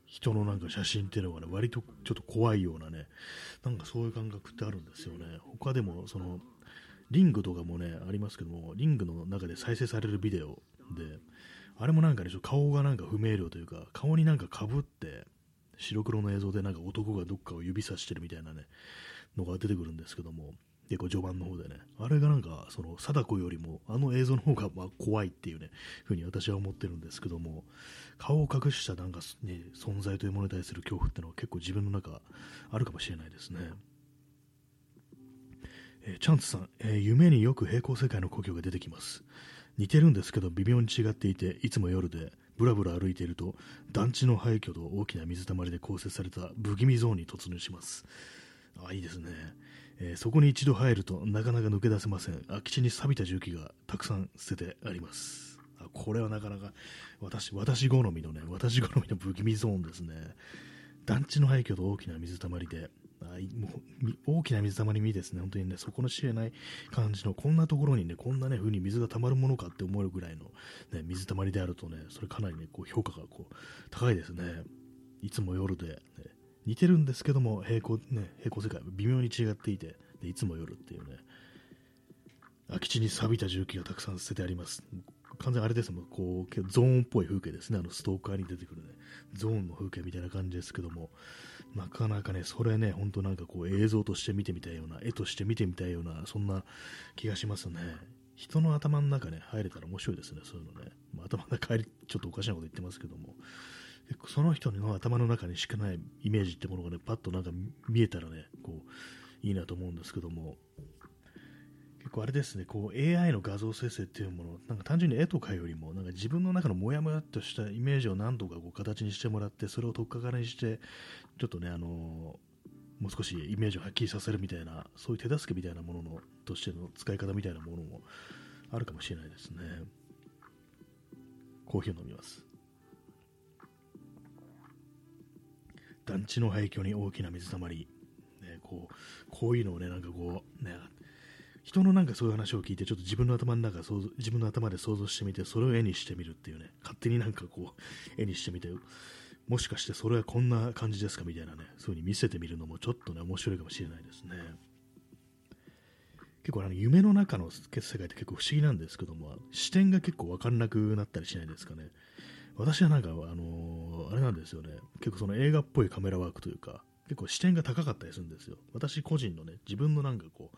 人のなんか写真っていうのがね、割とちょっと怖いようなね、なんかそういう感覚ってあるんですよね。他でも、その、リングとかもね、ありますけども、リングの中で再生されるビデオで、あれもなんかね、ちょっと顔がなんか不明瞭というか、顔になんかかぶって、白黒の映像でなんか男がどっかを指さしてるみたいなね、のが出てくるんですけども、結構序盤の方でね、あれがなんか、その、貞子よりも、あの映像の方がま怖いっていうね、ふうに私は思ってるんですけども、顔を隠したなんか、ね、存在というものに対する恐怖ってのは結構自分の中あるかもしれないですね。えー、チャンツさん、えー、夢によく平行世界の故郷が出てきます。似てるんですけど微妙に違っていていつも夜でぶらぶら歩いていると団地の廃墟と大きな水たまりで構成された不気味ゾーンに突入しますあいいですね、えー、そこに一度入るとなかなか抜け出せません。空き地に錆びた重機がたくさん捨ててあります。あこれはなかなか私私好みのね私好みの不気味ゾーンですね。団地の廃墟と大きな水たまりであもう大きな水たまりにですね、本当にね、底の知れない感じの、こんなところにね、こんなね、風に水が溜まるものかって思えるぐらいの、ね、水たまりであるとね、それかなりね、こう評価がこう高いですね。いつも夜で、ね、似てるんですけども、平行、ね、平行世界、微妙に違っていて、でいつも夜っていうね、空き地に錆びた重機がたくさん捨ててあります。完全あれですもん、こう、ゾーンっぽい風景ですね、あのストーカーに出てくるね、ゾーンの風景みたいな感じですけども、なかなかね、それね、本当なんかこう映像として見てみたいような、絵として見てみたいような、そんな気がしますね。人の頭の中ね、入れたら面白いですね、そういうのね。まあ、頭の中入り、ちょっとおかしなこと言ってますけども、その人の頭の中にしかないイメージってものがね、パッとなんか見えたらね、こう、いいなと思うんですけども、結構あれですね、こう AI の画像生成っていうもの、なんか単純に絵とかよりも、なんか自分の中のモヤモヤとしたイメージを何度かこう形にしてもらって、それを取っかかりにして、ちょっとね、あのー、もう少しイメージをはっきりさせるみたいな、そういう手助けみたいなもののとしての使い方みたいなものもあるかもしれないですね。コーヒーを飲みます。団地の廃墟に大きな水たまり、ね、こうこういうのをね、なんかこう、ね、人のなんかそういう話を聞いて、ちょっと自分の頭の中想像、自分の頭で想像してみて、それを絵にしてみるっていうね、勝手になんかこう、絵にしてみて、もしかしてそれはこんな感じですかみたいなね、そういう風に見せてみるのもちょっとね、面白いかもしれないですね。結構あの夢の中の世界って結構不思議なんですけども、視点が結構わかんなくなったりしないですかね。私はなんか、あのー、あれなんですよね、結構その映画っぽいカメラワークというか、結構視点が高かったりするんですよ。私個人のね、自分のなんかこう、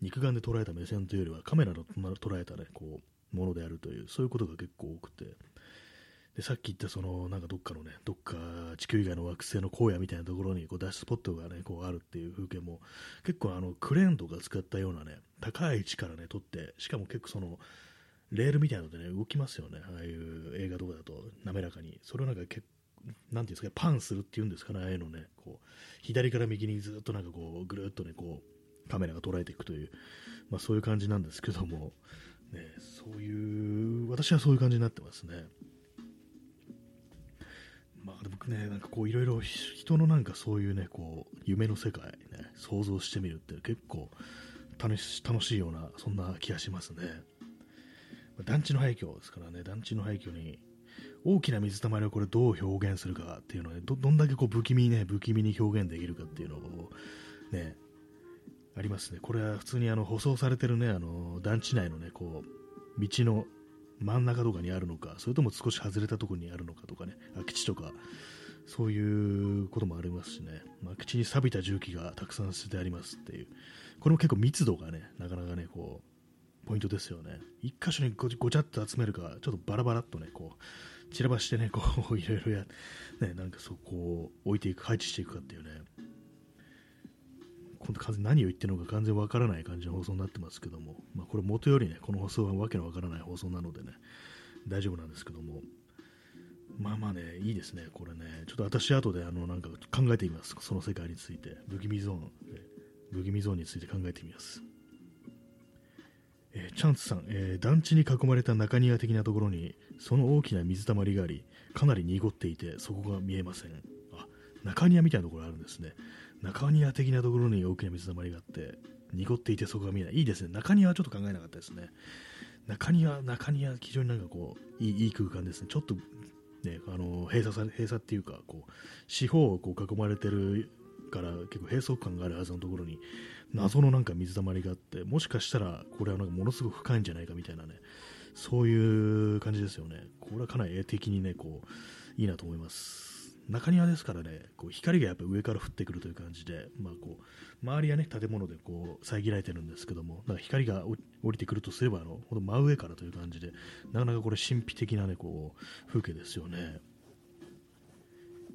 肉眼で捉えた目線というよりはカメラで捉えた、ね、こうものであるというそういうことが結構多くてでさっき言ったそのなんかどっかのねどっか地球以外の惑星の荒野みたいなところにこうダッシュスポットがねこうあるっていう風景も結構あのクレーンとか使ったようなね高い位置からね撮ってしかも結構そのレールみたいなのでね動きますよねああいう映画とかだと滑らかにそれをなんかなんていうんですかパンするっていうんですかねああいうのねこう左から右にずっとなんかこうぐるっとねこうカメラが捉えていくという、まあ、そういう感じなんですけども、ね、そういう、私はそういう感じになってますね。まあ、僕ね、なんかこういろいろ人のなんかそういうね、こう夢の世界、ね、想像してみるって結構楽し楽しいような、そんな気がしますね。団地の廃墟ですからね、団地の廃墟に大きな水たまりをこれどう表現するかっていうのは、ね、どどんだけこう不気味にね、不気味に表現できるかっていうのをね、ありますね。これは普通にあの舗装されてるね、あの団地内のね、こう、道の真ん中とかにあるのか、それとも少し外れたところにあるのかとかね、空き地とか、そういうこともありますしね、空き地に錆びた重機がたくさん捨ててありますっていう、これも結構密度がね、なかなかね、こう、ポイントですよね。一箇所にごごちゃっと集めるか、ちょっとバラバラっとね、こう、散らばしてね、こう、[laughs] いろいろや、ね、なんかそこを置いていく、配置していくかっていうね、今度完全に何を言ってるのか完全わからない感じの放送になってますけども、まあ、これ元よりね、この放送はわけのわからない放送なのでね、大丈夫なんですけども、まあまあね、いいですね、これね、ちょっと私、後であのなんか考えてみます、その世界について、不気味ゾーン、不気味ゾーンについて考えてみます。えー、チャンツさん、えー、団地に囲まれた中庭的なところに、その大きな水たまりがあり、かなり濁っていて、そこが見えません。あ、中庭みたいなところあるんですね。中庭的なところに大きな水たまりがあって、濁っていてそこが見えない。いいですね。中庭はちょっと考えなかったですね。中庭、中庭、非常になんかこう、いいいい空間ですね。ちょっと、ね、あの、閉鎖され、閉鎖っていうか、こう、四方をこう囲まれてるから結構閉塞感があるはずのところに、謎のなんか水たまりがあって、もしかしたら、これはなんかものすごく深いんじゃないかみたいなね、そういう感じですよね。これはかなり絵的にね、こう、いいなと思います。中庭ですからね、こう光がやっぱ上から降ってくるという感じで、まあ、こう周りは、ね、建物でこう遮られてるんですけども、だか光が降りてくるとすればあの、ほん真上からという感じで、なかなかこれ神秘的な、ね、こう風景ですよね。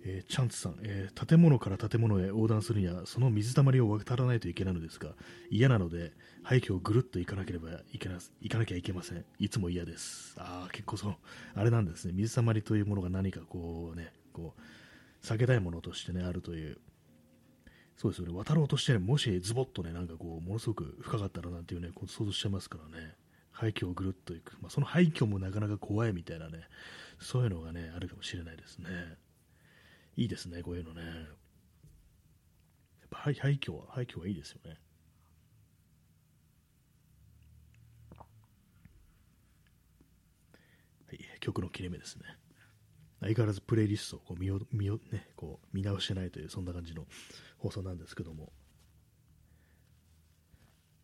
えー、チャンツさん、えー、建物から建物へ横断するにはその水たまりを渡らないといけないのですが嫌なので廃墟をぐるっと行かなければいけな行かなきゃいけませんいつも嫌ですああ結構そうあれなんですね水たまりというものが何かこうねこう避けたいものとしてね、あるという。そうですよね、渡ろうとして、ね、もしズボッとね、なんかこう、ものすごく深かったらなんていうね、こう想像しちゃいますからね、廃墟をぐるっと行く。まあ、その廃墟もなかなか怖いみたいなね、そういうのがね、あるかもしれないですね。いいですね、こういうのね。やっぱ廃墟は、廃墟はいいですよね。はい、曲の切れ目ですね。相変わらずプレイリストをこう見よ見よ、ね、こう見直してないという、そんな感じの放送なんですけども、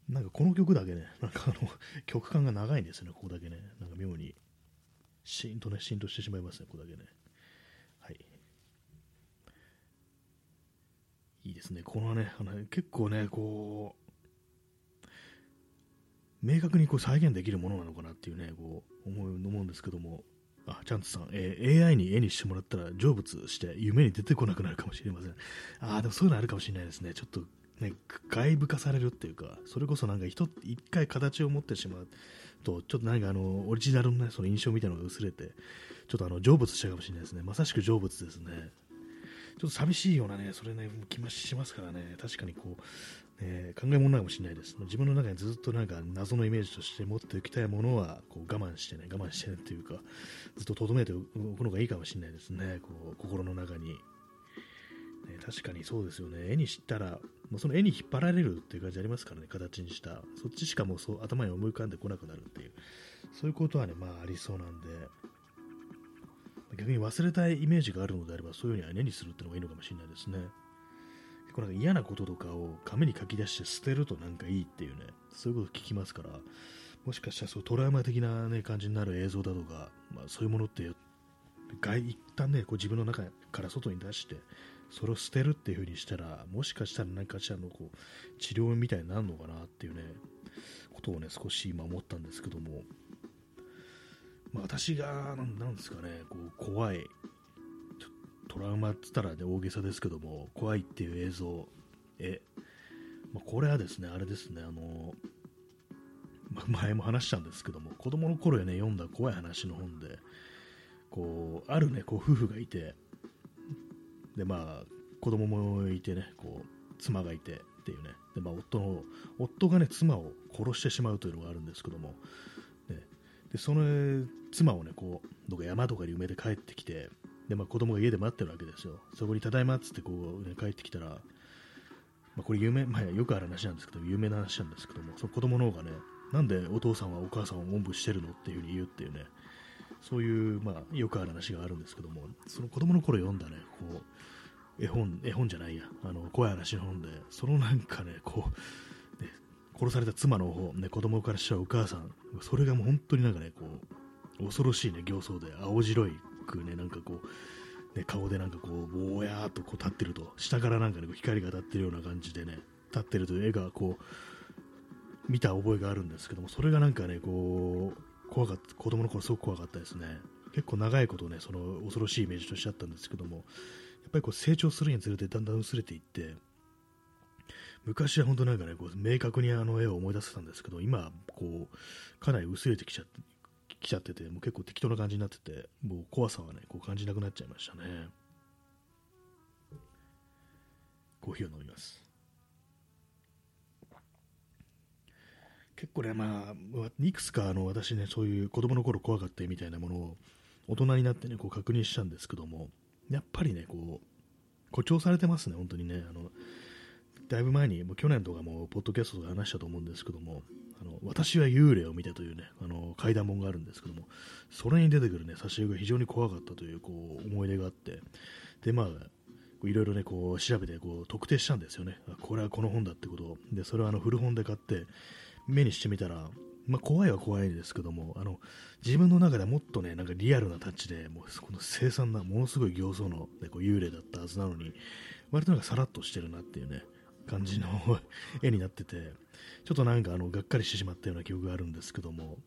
なんかこの曲だけね、なんかあの、[laughs] 曲感が長いんですよね、ここだけね。なんか妙に、シーンとね、シーンとしてしまいますね、ここだけね。はい。いいですね、このね、あの結構ね、こう、明確にこう再現できるものなのかなっていうね、こう思う思うんですけども、あ、チャンツさん、えー、AI に絵にしてもらったら成仏して夢に出てこなくなるかもしれません。ああ、でもそういうのあるかもしれないですね。ちょっとね、外部化されるっていうか、それこそなんか一回形を持ってしまうと、ちょっとなんかあの、オリジナルのね、その印象みたいなのが薄れて、ちょっとあの、成仏しちゃうかもしれないですね。まさしく成仏ですね。ちょっと寂しいようなね、それね、気もしますからね、確かにこう、えー、考え物なのかもしれないです。自分の中にずっとなんか謎のイメージとして持っておきたいものはこう我慢してね、我慢してねっていうか、ずっと留めておくのがいいかもしれないですね、こう心の中に。ね、確かにそうですよね、絵にしたら、もうその絵に引っ張られるっていう感じありますからね、形にした。そっちしかもうそう頭に思い浮かんでこなくなるっていう、そういうことはね、まあありそうなんで、逆に忘れたいイメージがあるのであれば、そういうふうに絵にするっていうのがいいのかもしれないですね。これ嫌なこととかを紙に書き出して捨てるとなんかいいっていうね、そういうこと聞きますから、もしかしたらそうトラウマ的な、ね、感じになる映像だとか、まあ、そういうものって外一旦ね、こう自分の中から外に出して、それを捨てるっていう風にしたら、もしかしたら何かしらのこう治療みたいになるのかなっていうね、ことをね、少し今思ったんですけども、まあ、私が、なんですかね、こう怖い。トラウマって言ったら、ね、大げさですけども、怖いっていう映像、え、まあ、これはですね、あれですね、あの、ま前も話したんですけども、子供の頃にね、読んだ怖い話の本で、こう、あるね、こう、夫婦がいて、で、まあ、子供もいてね、こう、妻がいてっていうね、で、まあ、夫の、夫がね、妻を殺してしまうというのがあるんですけども、ね、で、その妻をね、こう、どか山とかに埋めて帰ってきて、で、まあ、子供が家で待ってるわけですよ。そこにただいまっつってこう、ね、帰ってきたら、まあ、これ有名、まあ、よくある話なんですけど、有名な話なんですけども、その子供の方がね、なんでお父さんはお母さんをおんぶしてるの？っていう風に言うっていうね、そういう、まあ、よくある話があるんですけども、その子供の頃読んだね、こう、絵本、絵本じゃないや、あの、怖い話の本で、そのなんかね、こう、ね、殺された妻の方、ね、子供からしたらお母さん、それがもう本当になんかね、こう、恐ろしいね、形相で、青白いくね、なんかこう、ね、顔でなんかこう、ぼーやーっとこう立ってると、下からなんかね、光が当たってるような感じでね、立ってるという絵がこう、見た覚えがあるんですけども、それがなんかね、こう、怖かった、子供の頃すごく怖かったですね。結構長いことね、その恐ろしいイメージとしてあったんですけども、やっぱりこう成長するにつれてだんだん薄れていって、昔は本当なんかね、こう明確にあの絵を思い出せたんですけど、今、こう、かなり薄れてきちゃって、きちゃってて、もう結構適当な感じになってて、もう怖さはね、こう感じなくなっちゃいましたね。コーヒーを飲みます。結構ね、まあ、いくつかあの私ね、そういう子供の頃怖かったみたいなものを大人になってね、こう確認したんですけども、やっぱりね、こう、誇張されてますね、本当にね。あのだいぶ前に、もう去年とかも、ポッドキャストで話したと思うんですけども、あの私は幽霊を見たというね、あの怪談本があるんですけども、それに出てくるね、挿絵が非常に怖かったというこう思い出があって、で、まあ、いろいろね、こう調べてこう特定したんですよね。これはこの本だってことを。で、それはあの古本で買って、目にしてみたら、まあ、怖いは怖いですけども、あの自分の中でもっとね、なんかリアルなタッチで、もうこの凄惨な、ものすごい形相の、ね、こう幽霊だったはずなのに、割となんかさらっとしてるなっていうね、感じの [laughs] 絵になってて、ちょっとなんかあのがっかりしてしまったような記憶があるんですけども、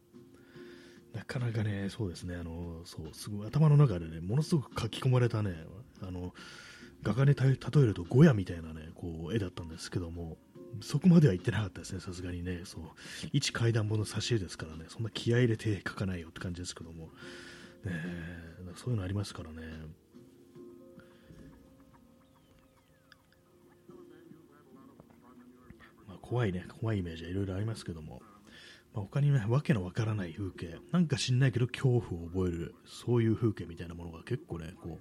なかなかね、そうですね、あのそうすごい頭の中でね、ものすごく書き込まれたね、あの画家に例えるとゴヤみたいなね、こう絵だったんですけども、そこまでは言ってなかったですね、さすがにね。そう。一階段本の挿絵ですからね、そんな気合入れて書かないよって感じですけども。ね、そういうのありますからね。怖いね、怖いイメージはいろいろありますけども。まあ、他にね、わけのわからない風景、なんか知んないけど恐怖を覚える、そういう風景みたいなものが結構ね、こ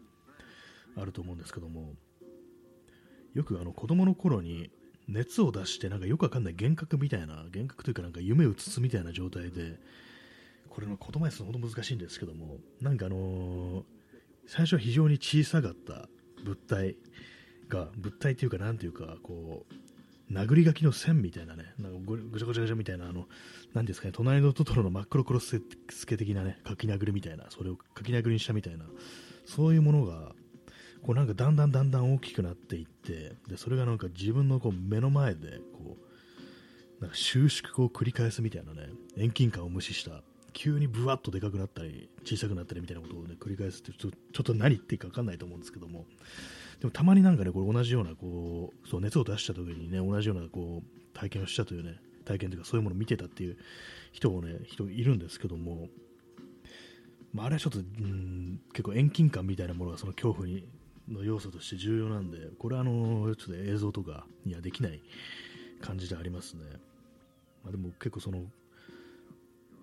う、あると思うんですけども、よくあの子供の頃に熱を出してなんかよくわかんない幻覚みたいな幻覚というかなんか夢をつつみたいな状態でこれの言葉にするの本当難しいんですけども。なんかあのー、最初は非常に小さかった物体が物体というかなんていうかこう殴り書きの線みたいなねなんかぐちゃぐちゃぐちゃみたいなあの何ですかね隣のトトロの真っ黒クロスケ的なね書き殴りみたいなそれを書き殴りにしたみたいなそういうものがこうなんかだんだんだんだん大きくなっていってでそれがなんか自分のこう目の前でこうなんか収縮を繰り返すみたいなね遠近感を無視した急にぶわっとでかくなったり小さくなったりみたいなことを、ね、繰り返すってちょちょっと何言っていいか分かんないと思うんですけどもでもたまになんかねこれ同じようなこうそう熱を出した時にね同じようなこう体験をしたというね体験というかそういうものを見てたっていう人もね人いるんですけどもまあ、あれはちょっと、うん、結構遠近感みたいなものがその恐怖にの要素として重要なんで、これはあのちょっと映像とかにはできない感じでありますね。まあ、でも結構その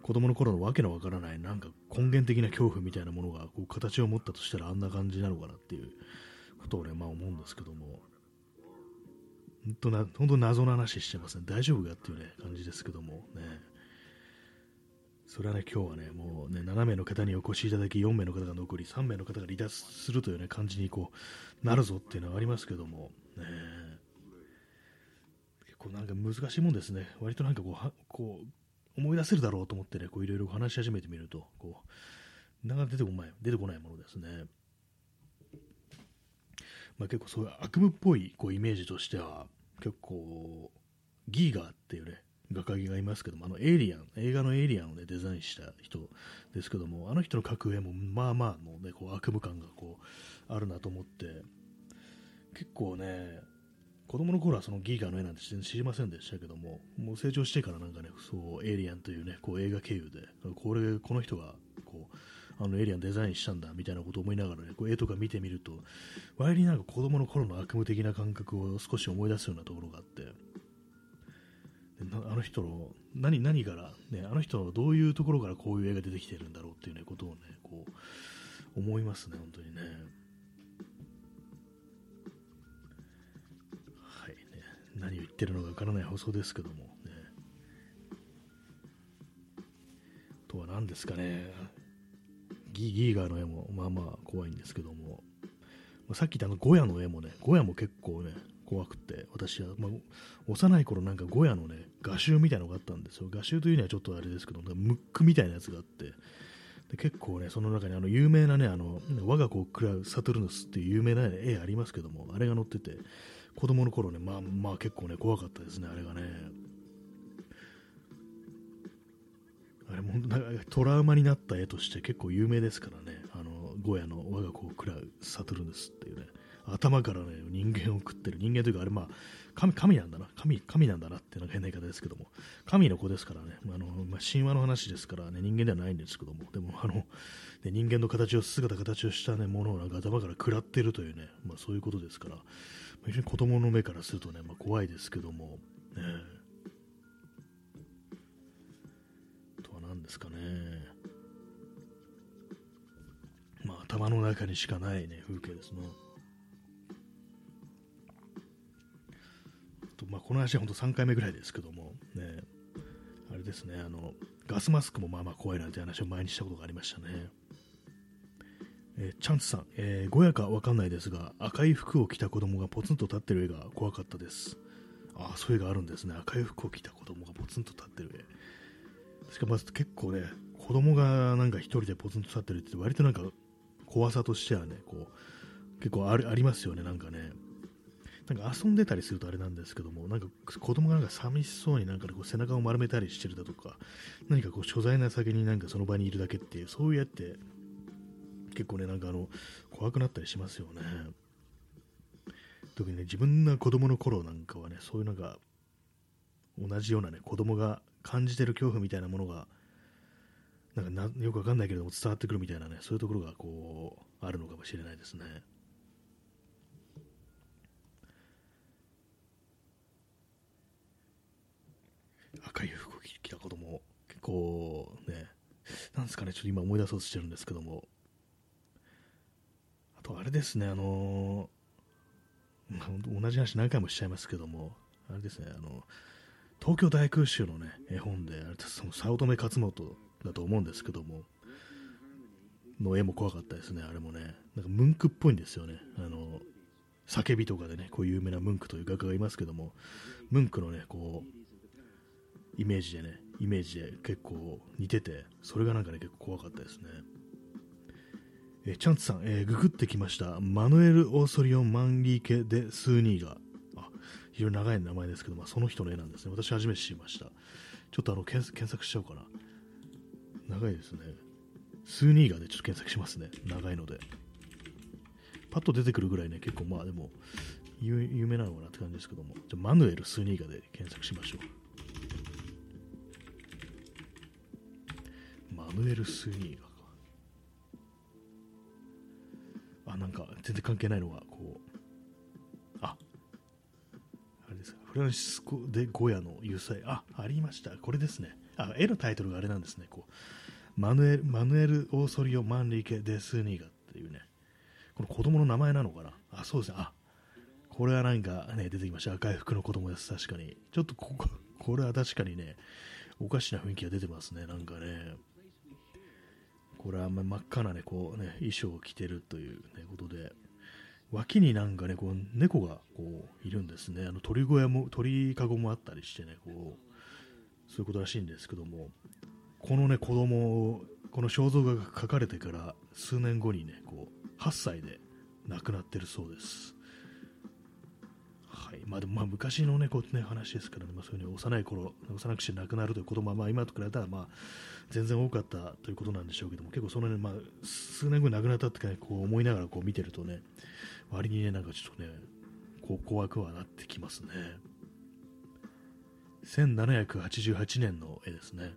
子供の頃のわけのわからないなんか根源的な恐怖みたいなものがこう形を持ったとしたらあんな感じなのかなっていうとをね、まあ思うんですけども、本当な、本当謎の話してますね。大丈夫かっていうね、感じですけどもね。それはね、今日はね、もうね、7名の方にお越しいただき、4名の方が残り、3名の方が離脱するというね、感じにこう、なるぞっていうのはありますけども、ね、結構なんか難しいもんですね。割となんかこう、はこう思い出せるだろうと思ってね、こういろいろ話し始めてみると、こう、なかなか出てこない、出てこないものですね。まあ、結構そういう悪夢っぽいこうイメージとしては、結構、ギーガーっていうね、画家がいますけども、あのエイリアン、映画のエイリアンを、ね、デザインした人ですけども、あの人の描く絵もまあまあの、ね、こう悪夢感がこうあるなと思って、結構ね、子供の頃はそのギーガーの絵なんて全然知りませんでしたけども、もう成長してからなんかね、そうエイリアンというね、こう映画経由で、これ、この人がこう、あのエリアンデザインしたんだみたいなことを思いながらね、こう絵とか見てみると、割になんか子供の頃の悪夢的な感覚を少し思い出すようなところがあって、あの人の何何から、ね、あの人のどういうところからこういう絵が出てきてるんだろうっていう、ね、ことをねこう思いますね、本当にね。はいね、何を言ってるのかわからない放送ですけどもね。とは何ですかね、ギギーガーの絵もまあまあ怖いんですけども、まあ、さっき言ったあのゴヤの絵もね、ゴヤも結構ね、怖くて、私は、まあ、幼い頃なんかゴヤのね、画集みたいなのがあったんですよ。画集というにはちょっとあれですけど、ムックみたいなやつがあって、で結構ね、その中にあの有名なね、あの我が子を食らうサトルヌスっていう有名な絵ありますけども、あれが載ってて、子供の頃ね、まあまあ結構ね、怖かったですね、あれがね。あれもトラウマになった絵として結構有名ですからね、あのゴヤの我が子を食らうサトルヌスっていうね、頭からね、人間を食ってる、人間というか、あれまあ、神神なんだな、神神なんだなっていうのが変な言い方ですけども、神の子ですからね、あのまあ、神話の話ですからね、人間ではないんですけども、でも、あの、ね、人間の形を、姿、形をした、ね、ものをなんか頭から食らってるというね、まあ、そういうことですから、非常に子供の目からするとね、まあ、怖いですけども、ね、ですかね。まあ、頭の中にしかないね、風景ですね。とまあ、この話は本当3回目ぐらいですけども、ね、あれですね、あのガスマスクもまあまあ怖いなんて話を前にしたことがありましたね。え、チャンツさん、えー、ごやかわかんないですが、赤い服を着た子供がポツンと立ってる絵が怖かったです。ああ、そういう絵があるんですね。赤い服を着た子供がポツンと立ってる絵。しかも結構ね、子供がなんか一人でポツンと立ってるって割となんか怖さとしてはね、こう、結構ありますよね、なんかね。なんか遊んでたりするとあれなんですけども、なんか子供がなんか寂しそうになんかこう背中を丸めたりしてるだとか、何かこう所在な先になんかその場にいるだけっていう、そういうやって結構ね、なんかあの、怖くなったりしますよね。特にね、自分の子供の頃なんかはね、そういうなんか、同じようなね、子供が感じてる恐怖みたいなものが、なんかよくわかんないけれども伝わってくるみたいなね、そういうところがこう、あるのかもしれないですね。赤い服を着た子供、結構ね、なんですかね、ちょっと今思い出そうとしてるんですけども、あとあれですね、あの、同じ話何回もしちゃいますけども、あれですね、あの、東京大空襲のね、絵本で、あれその早乙女勝元だと思うんですけども、の絵も怖かったですね、あれもね。なんかムンクっぽいんですよね。あの、叫びとかでね、こう有名なムンクという画家がいますけども、ムンクのね、こう、イメージでね、イメージで結構似てて、それがなんかね、結構怖かったですね。えチャンツさん、えー、ググってきました。マヌエル・オーソリオン・マンリーケ・デ・スーニーが、非常に長い名前ですけど、まあ、その人の絵なんですね。私初めて知りました。ちょっとあの検索しちゃおうかな。長いですね。スーニーガでちょっと検索しますね。長いので。パッと出てくるぐらいね、結構まあでも有名なのかなって感じですけども、じゃマヌエル・スーニーガで検索しましょう。マヌエル・スーニーガか。あ、なんか全然関係ないのが、こう、フランシスコ・デ・ゴヤの油彩、あ、ありました、これですね。あ、絵のタイトルがあれなんですね、こう、マヌエル・マヌエルオーソリオ・マンリケ・デ・スニーガっていうね、この子供の名前なのかな？あ、そうですね、あ、これはなんかね、出てきました。赤い服の子供です、確かに。ちょっとここ、これは確かにね、おかしな雰囲気が出てますね、なんかね。これは真っ赤なね、こうね、衣装を着てるという、ね、ことで、脇になんかね、こう猫がこういるんですね。あの鳥小屋も、鳥かごもあったりしてね、こう、そういうことらしいんですけども、このね、子供、この肖像画が描かれてから数年後にね、こう、8歳で亡くなってるそうです。はい。まあでもまあ昔のね、こうね、話ですからね、まあそういうね、幼い頃、幼くして亡くなるという子供は、まあ今と比べたら、まあ、全然多かったということなんでしょうけども、結構そのね、まあ、数年後に亡くなったってね、こう思いながらこう見てるとね、割にね、なんかちょっとね、こう怖くはなってきますね。1788年の絵ですね。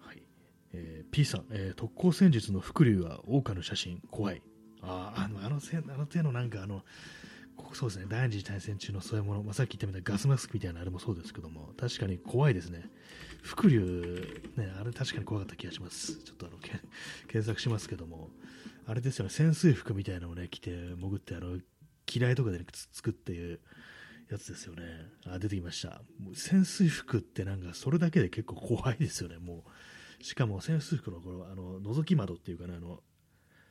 はい。えー、P さん、えー、特攻戦術の伏流は桜花の写真、怖い。ああ、あの、あの、あの手のなんかあの、そうですね、第二次大戦中のそういうもの、まあ、さっき言ったみたいなガスマスクみたいなあれもそうですけども、確かに怖いですね。伏流、ね、あれ確かに怖かった気がします。ちょっとあの、検索しますけども、あれですよね、潜水服みたいなのをね、着て、潜って、あの、嫌いとかで、ね、つくっていうやつですよね。あ、出てきました。潜水服ってなんか、それだけで結構怖いですよね、もう。しかも潜水服のこのあの覗き窓っていうかね、あの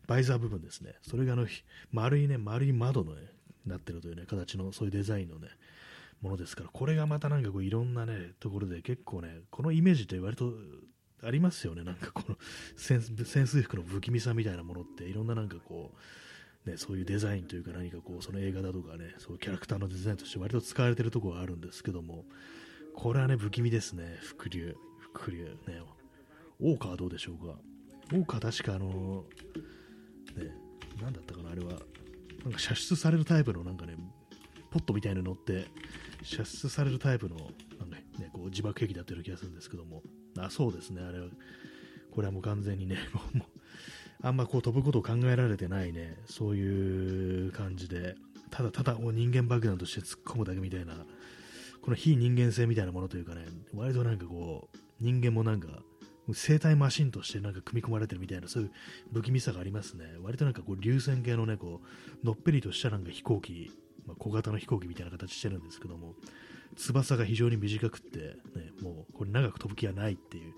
バイザー部分ですね、それがあの丸いね、丸い窓の、ね、なってるというね、形のそういうデザインのね、ものですから、これがまたなんかこういろんなね、ところで結構ね、このイメージって割とありますよね、なんかこの [laughs] 潜水服の不気味さみたいなものって、いろんななんかこう、ね、そういうデザインというか何かこう、その映画だとかね、そういうキャラクターのデザインとして割と使われてるところがあるんですけども、これはね、不気味ですね、伏流、伏流、ね、大川はどうでしょうか？大川確かあの、ね、なんだったかな、あれは、なんか射出されるタイプのなんかね、ポットみたいに乗って射出されるタイプのなんか、ね、こう自爆兵器だったような気がするんですけども、あそうですね、あれは、これはもう完全にね、[laughs] もうあんまこう飛ぶことを考えられてないね、そういう感じで、ただただ人間爆弾として突っ込むだけみたいな、この非人間性みたいなものというかね、割となんかこう、人間もなんか、生体マシンとしてなんか組み込まれてるみたいな、そういう不気味さがありますね。割となんかこう、流線形のね、こう、のっぺりとしたなんか飛行機まあ、小型の飛行機みたいな形してるんですけども、翼が非常に短くって、ね、もうこれ長く飛ぶ気はないっていう、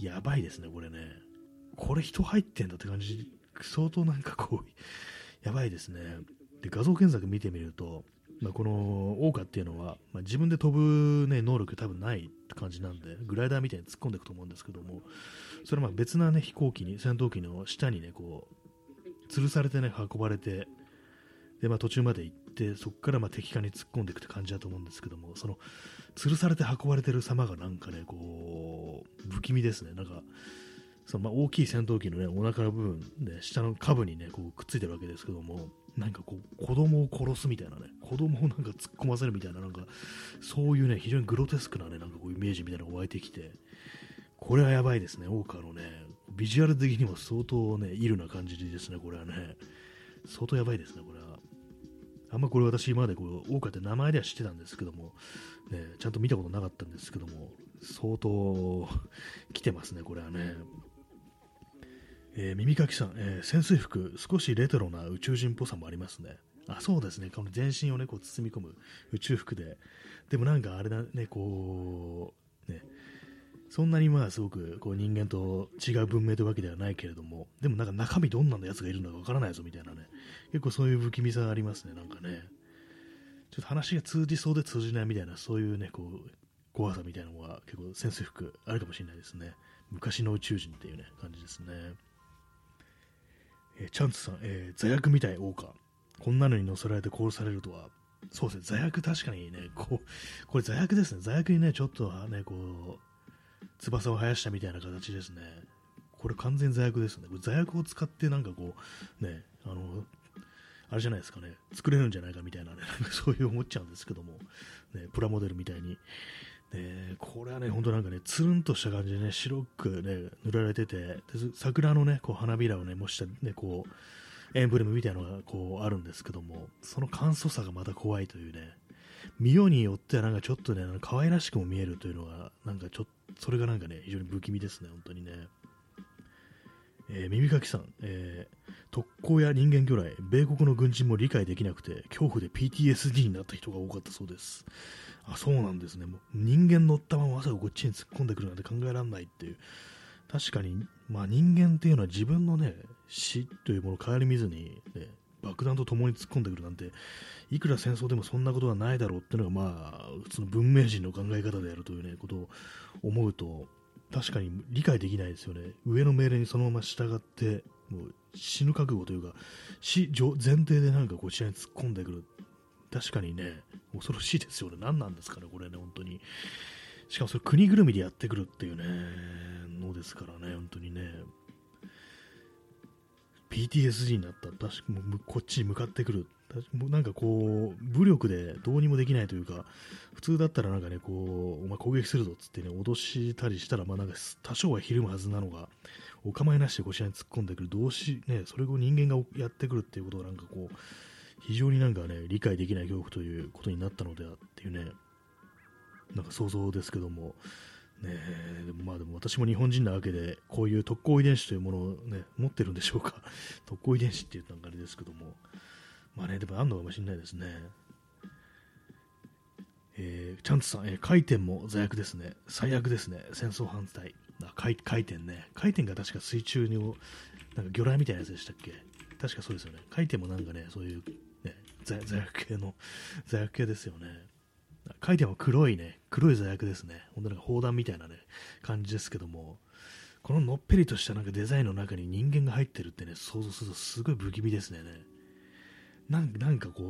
やばいですね、これね。これ人入ってんだって感じ、相当なんかこう、やばいですね。で、画像検索見てみると、まあ、このオーカっていうのは、まあ、自分で飛ぶ、ね、能力多分ないって感じなんで、グライダーみたいに突っ込んでいくと思うんですけども、それはまあ別な、ね、飛行機に、戦闘機の下にね、こう、吊るされてね、運ばれて、で、まあ、途中まで行って、そこからまあ敵化に突っ込んでいくって感じだと思うんですけども、その、吊るされて運ばれてる様がなんかね、こう、不気味ですね。なんか、そのまあ大きい戦闘機のね、お腹の部分で、下の下部にね、こうくっついてるわけですけども、なんかこう、子供を殺すみたいなね、子供をなんか突っ込ませるみたいな、なんか、そういうね、非常にグロテスクなね、なんかこうイメージみたいなのが湧いてきて、これはやばいですね、オーカーのね、ビジュアル的にも相当ね、イルな感じですね、これはね。相当やばいですね、これは。あんまこれ私今までこう、大川って名前では知ってたんですけども、ね、ちゃんと見たことなかったんですけども、相当来てますね、これはね。えー、耳かきさん、えー、潜水服、少しレトロな宇宙人っぽさもありますね。あ、そうですね、この全身をね、こう包み込む宇宙服で。でもなんかあれだね、こう、ね、そんなにまあすごくこう人間と違う文明というわけではないけれども、でもなんか中身どんなのやつがいるのかわからないぞみたいなね、結構そういう不気味さがありますね、なんかね。ちょっと話が通じそうで通じないみたいな、そういうね、こう、怖さみたいなのが結構潜水服あるかもしれないですね。昔の宇宙人っていうね、感じですね。えー、チャンツさん、えー、座薬みたい、王か。こんなのに乗せられて殺されるとは。そうですね、座薬確かにね、こう、これ座薬ですね。座薬にね、ちょっとね、こう、翼を生やしたみたいな形ですね。これ完全座薬ですね。座薬を使ってなんかこう、ね、あの、あれじゃないですかね、作れるんじゃないかみたいなね、そういう思っちゃうんですけども、ね、プラモデルみたいに。ね、これはね、本当なんかね、つるんとした感じでね、白くね、塗られてて、で桜のね、こう花びらをね、模したね、こう、エンブレムみたいなのがこうあるんですけども、その簡素さがまた怖いというね、見ようによってはなんかちょっとね、可愛らしくも見えるというのが、なんかちょっと、それがなんかね、非常に不気味ですね、本当にね。えー、耳かきさん、えー、特攻や人間魚雷、米国の軍人も理解できなくて、恐怖で PTSD になった人が多かったそうです。あ、そうなんですね。もう人間乗ったまままさかこっちに突っ込んでくるなんて考えられないっていう。確かに、まあ人間っていうのは自分のね、死というものを顧みずに、ね、爆弾と共に突っ込んでくるなんて、いくら戦争でもそんなことはないだろうっていうのが、まあ、普通の文明人の考え方であるというね、ことを思うと、確かに理解できないですよね。上の命令にそのまま従って、もう死ぬ覚悟というか、死前提でなんかこちらに突っ込んでくる。確かにね、恐ろしいですよね。何なんですかね、これね、本当に。しかもそれ国ぐるみでやってくるっていうね、のですからね、本当にね。PTSD になった。確かもこっちに向かってくる。なんかこう、武力でどうにもできないというか、普通だったらなんかね、こう、お前攻撃するぞっつってね、脅したりしたら、まあなんか多少はひるむはずなのが、お構いなしで腰に突っ込んでくる、どうし、ね、それを人間がやってくるっていうことをなんかこう、非常になんかね、理解できない恐怖ということになったのではっていうね、なんか想像ですけども、ねでもまあでも私も日本人なわけで、こういう特攻遺伝子というものをね、持ってるんでしょうか。[laughs] 特攻遺伝子って言ったんかあれですけども、まあね、でもあんのかもしれないですね。えー、チャンツさん、えー、回転も罪悪ですね。最悪ですね。戦争反対。あ回回転ね。回転が確か水中に、なんか魚雷みたいなやつでしたっけ？確かそうですよね。回転もなんかね、そういう、ね、座薬系の、座薬系ですよね。回転は黒いね、黒い座薬ですね。本当なんか砲弾みたいなね、感じですけども、こののっぺりとしたなんかデザインの中に人間が入ってるってね、想像するとすごい不気味ですね。なんなんかこ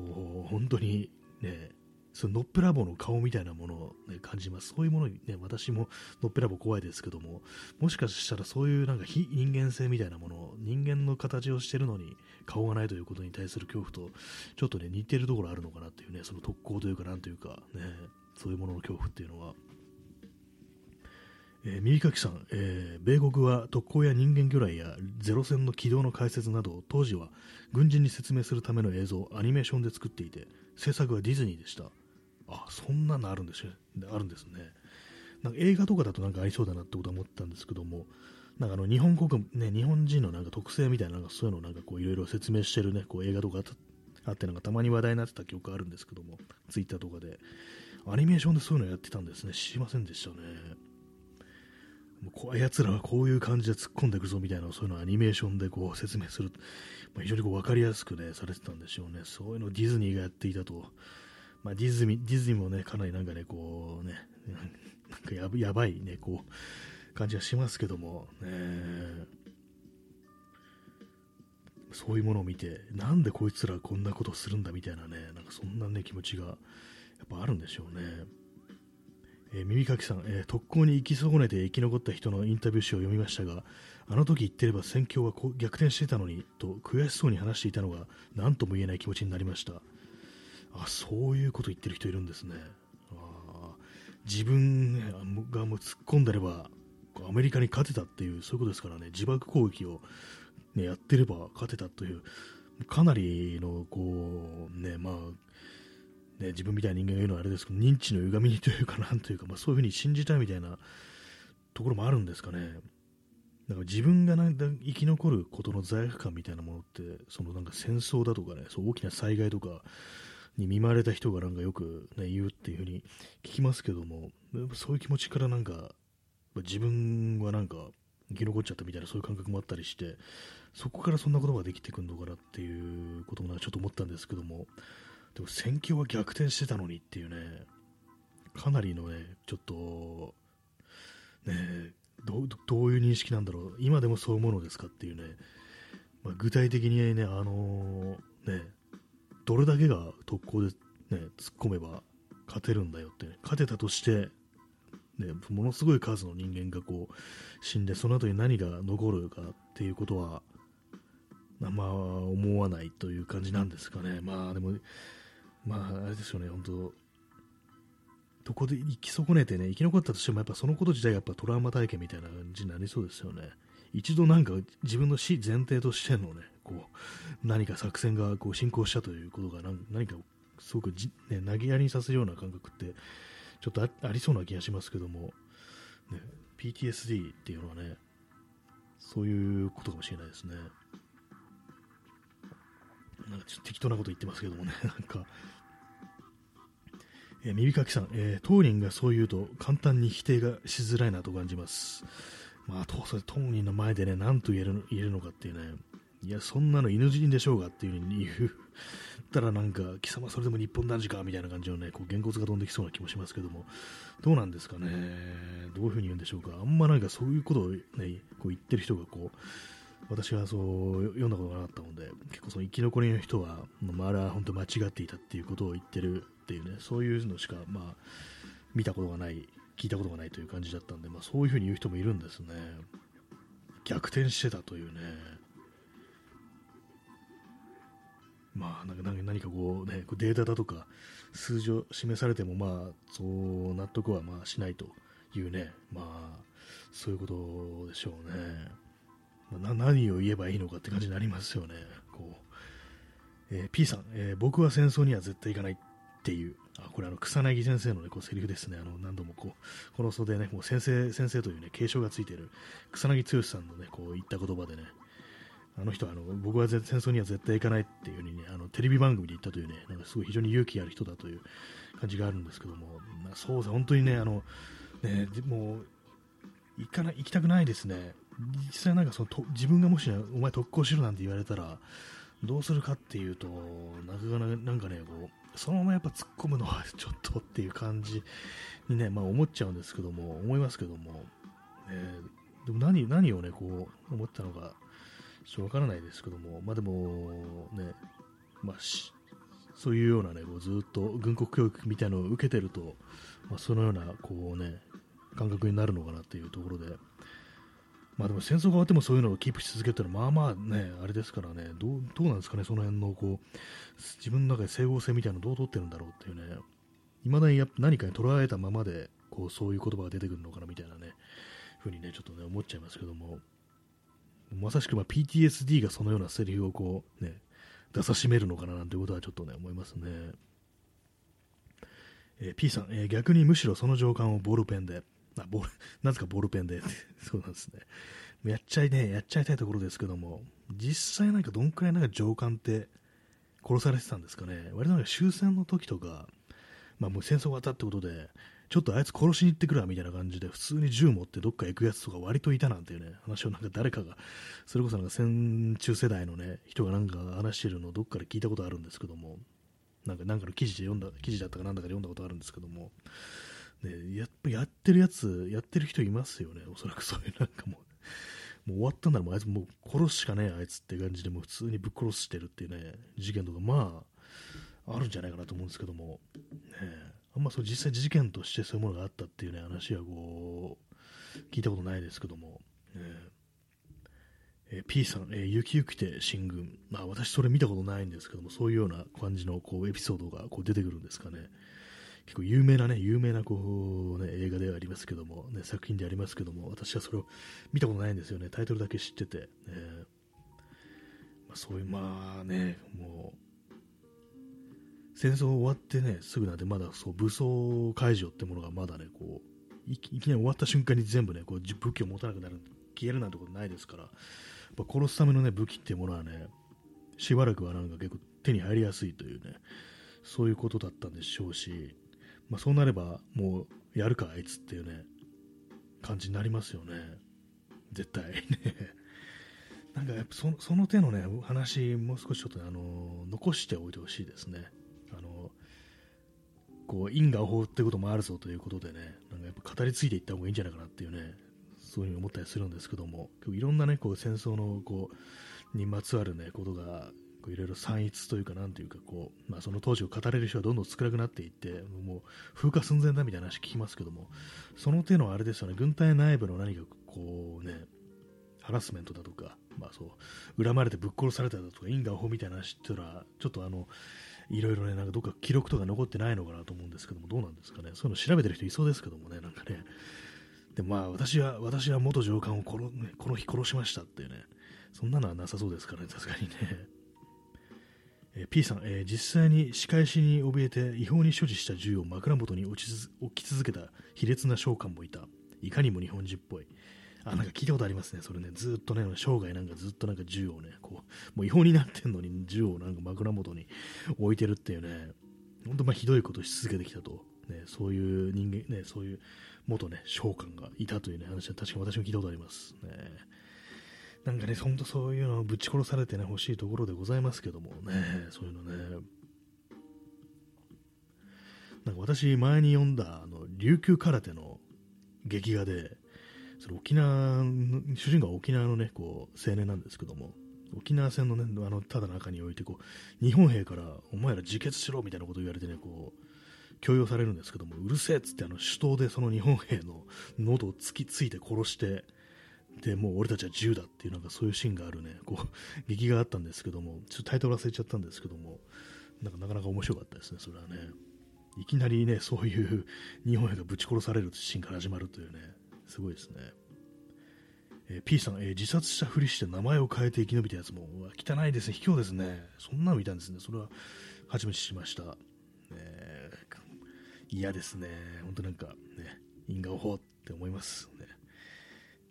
う、本当にね、そののっぺらぼうの顔みたいなものを、ね、感じます。そういうものにね、私ものっぺらぼ怖いですけども、もしかしたらそういうなんか非人間性みたいなもの、人間の形をしてるのに顔がないということに対する恐怖と、ちょっとね、似てるところあるのかなっていうね、その特攻というか、なんというか、ね、そういうものの恐怖っていうのは。えー、右かきさん、えー、米国は特攻や人間魚雷やゼロ戦の軌道の解説など当時は軍人に説明するための映像アニメーションで作っていて制作はディズニーでした。あそんなのあるんですあるんですね。なんか映画とかだとなんかありそうだなってことは思ったんですけどもなんかあの日本国、ね、日本人のなんか特性みたいななんかそういうのをなんかこういろいろ説明してるねこう映画とかあってなんかたまに話題になってた記憶あるんですけどもツイッターとかで。アニメーションでそういうのやってたんですね。知りませんでしたね。もうあやつらはこういう感じで突っ込んでいくぞみたいなそういうのをアニメーションでこう説明する、まあ、非常にこう分かりやすくねされてたんでしょうね。そういうのをディズニーがやっていたと。まあ、ディズニー、ディズニーもね、かなりなんかね、こうね、なんかややばいね、こう、感じがしますけども、ね、そういうものを見て、なんでこいつらこんなことするんだみたいなね、なんかそんなね、気持ちがやっぱあるんでしょうね。えー、耳かきさん、えー、特攻に行き損ねて生き残った人のインタビュー集を読みましたが、あの時言ってれば戦況は逆転してたのにと悔しそうに話していたのが何とも言えない気持ちになりました。あそういうこと言ってる人いるんですね。あ自分がもう突っ込んでればアメリカに勝てたっていうそういうことですからね。自爆攻撃を、ね、やってれば勝てたというかなりのこうねまあね、自分みたいな人間が言うのはあれですけど認知の歪みというかなんというか、まあ、そういうふうに信じたいみたいなところもあるんですかね。だか自分がなんか生き残ることの罪悪感みたいなものってそのなんか戦争だとかねそう大きな災害とかに見舞われた人がなんかよく、ね、言うっていうふうに聞きますけども、そういう気持ちからなんか、自分はなんか生き残っちゃったみたいなそういう感覚もあったりして、そこからそんなことができてくるのかなっていうこともちょっと思ったんですけども、でも戦況は逆転してたのにっていうね、かなりのね、ちょっと、ねどどういう認識なんだろう、今でもそういうものですかっていうね、まあ、具体的にね、あのー、ね、どれだけが特攻で、ね、突っ込めば勝てるんだよって、ね、勝てたとして、ね、ものすごい数の人間がこう死んで、その後に何が残るかっていうことは、まあ、思わないという感じなんですかね。まあ、でも、まあ、あれですよね、本当どこで生き損ねてね、生き残ったとしても、やっぱそのこと自体がやっぱトラウマ体験みたいな感じになりそうですよね。一度なんか自分の死前提としてのね、こう何か作戦がこう進行したということが何かすごくじ、ね、投げやりにさせるような感覚ってちょっとありそうな気がしますけども、ね、PTSD っていうのはねそういうことかもしれないですね。なんかちょっと適当なこと言ってますけどもね [laughs] なんか。え、耳かきさん、えー、当人がそう言うと簡単に否定がしづらいなと感じます。まあ、当人の前でね、何と言えるのかっていうね、いや、そんなの犬死にでしょうがっていうふうに言う。ったらなんか、貴様それでも日本男児かみたいな感じのね、こう、げんこつが飛んできそうな気もしますけども、どうなんですかね。どういうふうに言うんでしょうか。あんまなんかそういうことをね、こう言ってる人がこう、私はそう読んだことがなかったので、結構その生き残りの人は、まあ、あれは本当間違っていたっていうことを言ってるっていうね、そういうのしか、まあ、見たことがない、聞いたことがないという感じだったんで、まあ、そういうふうに言う人もいるんですね。逆転してたというね。まあ、なんか何かこうね、データだとか数字を示されても、まあ、そう納得はまあしないというね、まあ、そういうことでしょうね。まあ、何を言えばいいのかって感じになりますよね。こうえー、P さん、えー、僕は戦争には絶対行かないっていう、あこれあの草薙先生の、ね、こうセリフですね。あの何度もこうこの袖ね、もう先生先生というね継承がついている草薙剛さんのねこう言った言葉でね、あの人はあの僕は戦争には絶対行かないっていうふうに、ね、あのテレビ番組で言ったというね、なんかすごい非常に勇気ある人だという感じがあるんですけども、まあ、そうです本当にね、あのねもう行かない行きたくないですね。実際なんかそのと自分がもし、ね、お前特攻しろなんて言われたら、どうするかっていうと、なかなかなんかね、こう、そのままやっぱ突っ込むのは [laughs] ちょっとっていう感じにね、まあ思っちゃうんですけども、思いますけども、えー、でも何、何をね、こう、思ったのか、ちょっとわからないですけども、まあでも、ね、まあしそういうようなね、こうずっと軍国教育みたいなのを受けてると、まあ、そのような、こうね、感覚になるのかなっていうところで、まあでも戦争が終わってもそういうのをキープし続けてるのは、まあまあね、あれですからね、どうどうなんですかね、その辺のこう自分の中で整合性みたいなのどう取ってるんだろうっていうね、いまだにや何かに捉えたままでこうそういう言葉が出てくるのかなみたいなね、ふうにね、ちょっとね、思っちゃいますけども、まさしくま PTSD がそのようなセリフをこうね、出さしめるのかななんてことはちょっとね、思いますね。えー、P さん、えー、逆にむしろその情感をボールペンで、あボールなぜかボールペンで、[laughs] そうなんですね。やっちゃいね、やっちゃいたいところですけども、実際なんかどんくらいなんか上官って殺されてたんですかね。割となんか終戦の時とか、まあもう戦争が終わったってことで、ちょっとあいつ殺しに行ってくるわみたいな感じで、普通に銃持ってどっか行くやつとか割といたなんていうね、話をなんか誰かが、それこそなんか戦中世代のね、人がなんか話してるのをどっかで聞いたことあるんですけども、なんかなんかの記事で読んだ、記事だったかなんだかで読んだことあるんですけども、ね、ややってるやつ、やってる人いますよね、おそらくそういう。[laughs] なんかもう、もう終わったんだらもうあいつもう殺すしかねえあいつって感じでもう普通にぶっ殺してるっていうね、事件とかまあ、あるんじゃないかなと思うんですけども、ね、あんまそう実際事件としてそういうものがあったっていうね、話はこう、聞いたことないですけども、ねえー、P さん、えー、雪雪て進軍、まあ、私それ見たことないんですけども、そういうような感じのこうエピソードがこう出てくるんですかね。結構有名なね、有名なこう、ね、映画ではありますけども、ね、作品でありますけども、私はそれを見たことないんですよね。タイトルだけ知ってて。ねまあ、そういう、まあね、もう、戦争終わってね、すぐなんで、まだそう武装解除ってものがまだね、こう、いきなり終わった瞬間に全部ね、こう武器を持たなくなる、消えるなんてことないですから、やっぱ殺すためのね、武器っていうものはね、しばらくはなんか結構手に入りやすいというね、そういうことだったんでしょうし、まあ、そうなればもうやるかあいつっていうね感じになりますよね。絶対。ね [laughs] なんかやっぱそのその手のね話もう少しちょっと、ね、あの残しておいてほしいですね。こう因果応報ってこともあるぞということでねなんかやっぱ語り継いでいった方がいいんじゃないかなっていうねそういうふうに思ったりするんですけども。いろんなねこう戦争のこうにまつわるねことがいろいろ散逸というか、なんというかこう、まあ、その当時を語れる人はどんどん少なくなっていって、もう風化寸前だみたいな話聞きますけども、その手のあれですよね、軍隊内部の何かこうね、ハラスメントだとか、まあそう、恨まれてぶっ殺されただとか、因果応報みたいな話っていうのは、ちょっとあの、いろいろね、なんかどっか記録とか残ってないのかなと思うんですけども、どうなんですかね、そういうの調べてる人いそうですけどもね、なんかね、でまあ私は、私は元上官をこの,、ね、この日殺しましたっていうね、そんなのはなさそうですからね、さすがにね。え P さん、えー、実際に仕返しに怯えて違法に所持した銃を枕元に置き続けた卑劣な将官もいた。いかにも日本人っぽい。あ、なんか聞いたことありますね。それね、ずっとね、生涯なんかずっとなんか銃をね、こう、もう違法になってんのに銃をなんか枕元に置いてるっていうね、本当まあひどいことし続けてきたと。ね、そういう人間、ね、そういう元ね、将官がいたというね、話は確かに私も聞いたことあります。ねなんかね、ほんとそういうのをぶち殺されてね、欲しいところでございますけどもね、そういうのね。なんか私、前に読んだ、あの、琉球空手の劇画で、それ沖縄、主人公は沖縄のね、こう、青年なんですけども、沖縄戦のね、あの、ただ中において、こう、日本兵から、お前ら自決しろみたいなことを言われてね、こう、強要されるんですけども、うるせえっつって、あの、手刀でその日本兵の喉を突きついて殺して、でもう俺たちは自由だっていうなんかそういうシーンがあるねこう劇があったんですけどもちょっとタイトル忘れちゃったんですけどもなんかなかなか面白かったですねそれはね。いきなりねそういう日本兵がぶち殺されるシーンから始まるというね。すごいですね、えー、P さん、えー、自殺したふりして名前を変えて生き延びたやつも汚いですね。卑怯ですねそんなの見たんですね。それは初めて知りました、え嫌ですね。本当なんかね因果応報って思いますね。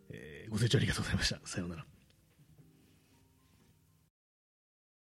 えー、ご清聴ありがとうございました。さようなら。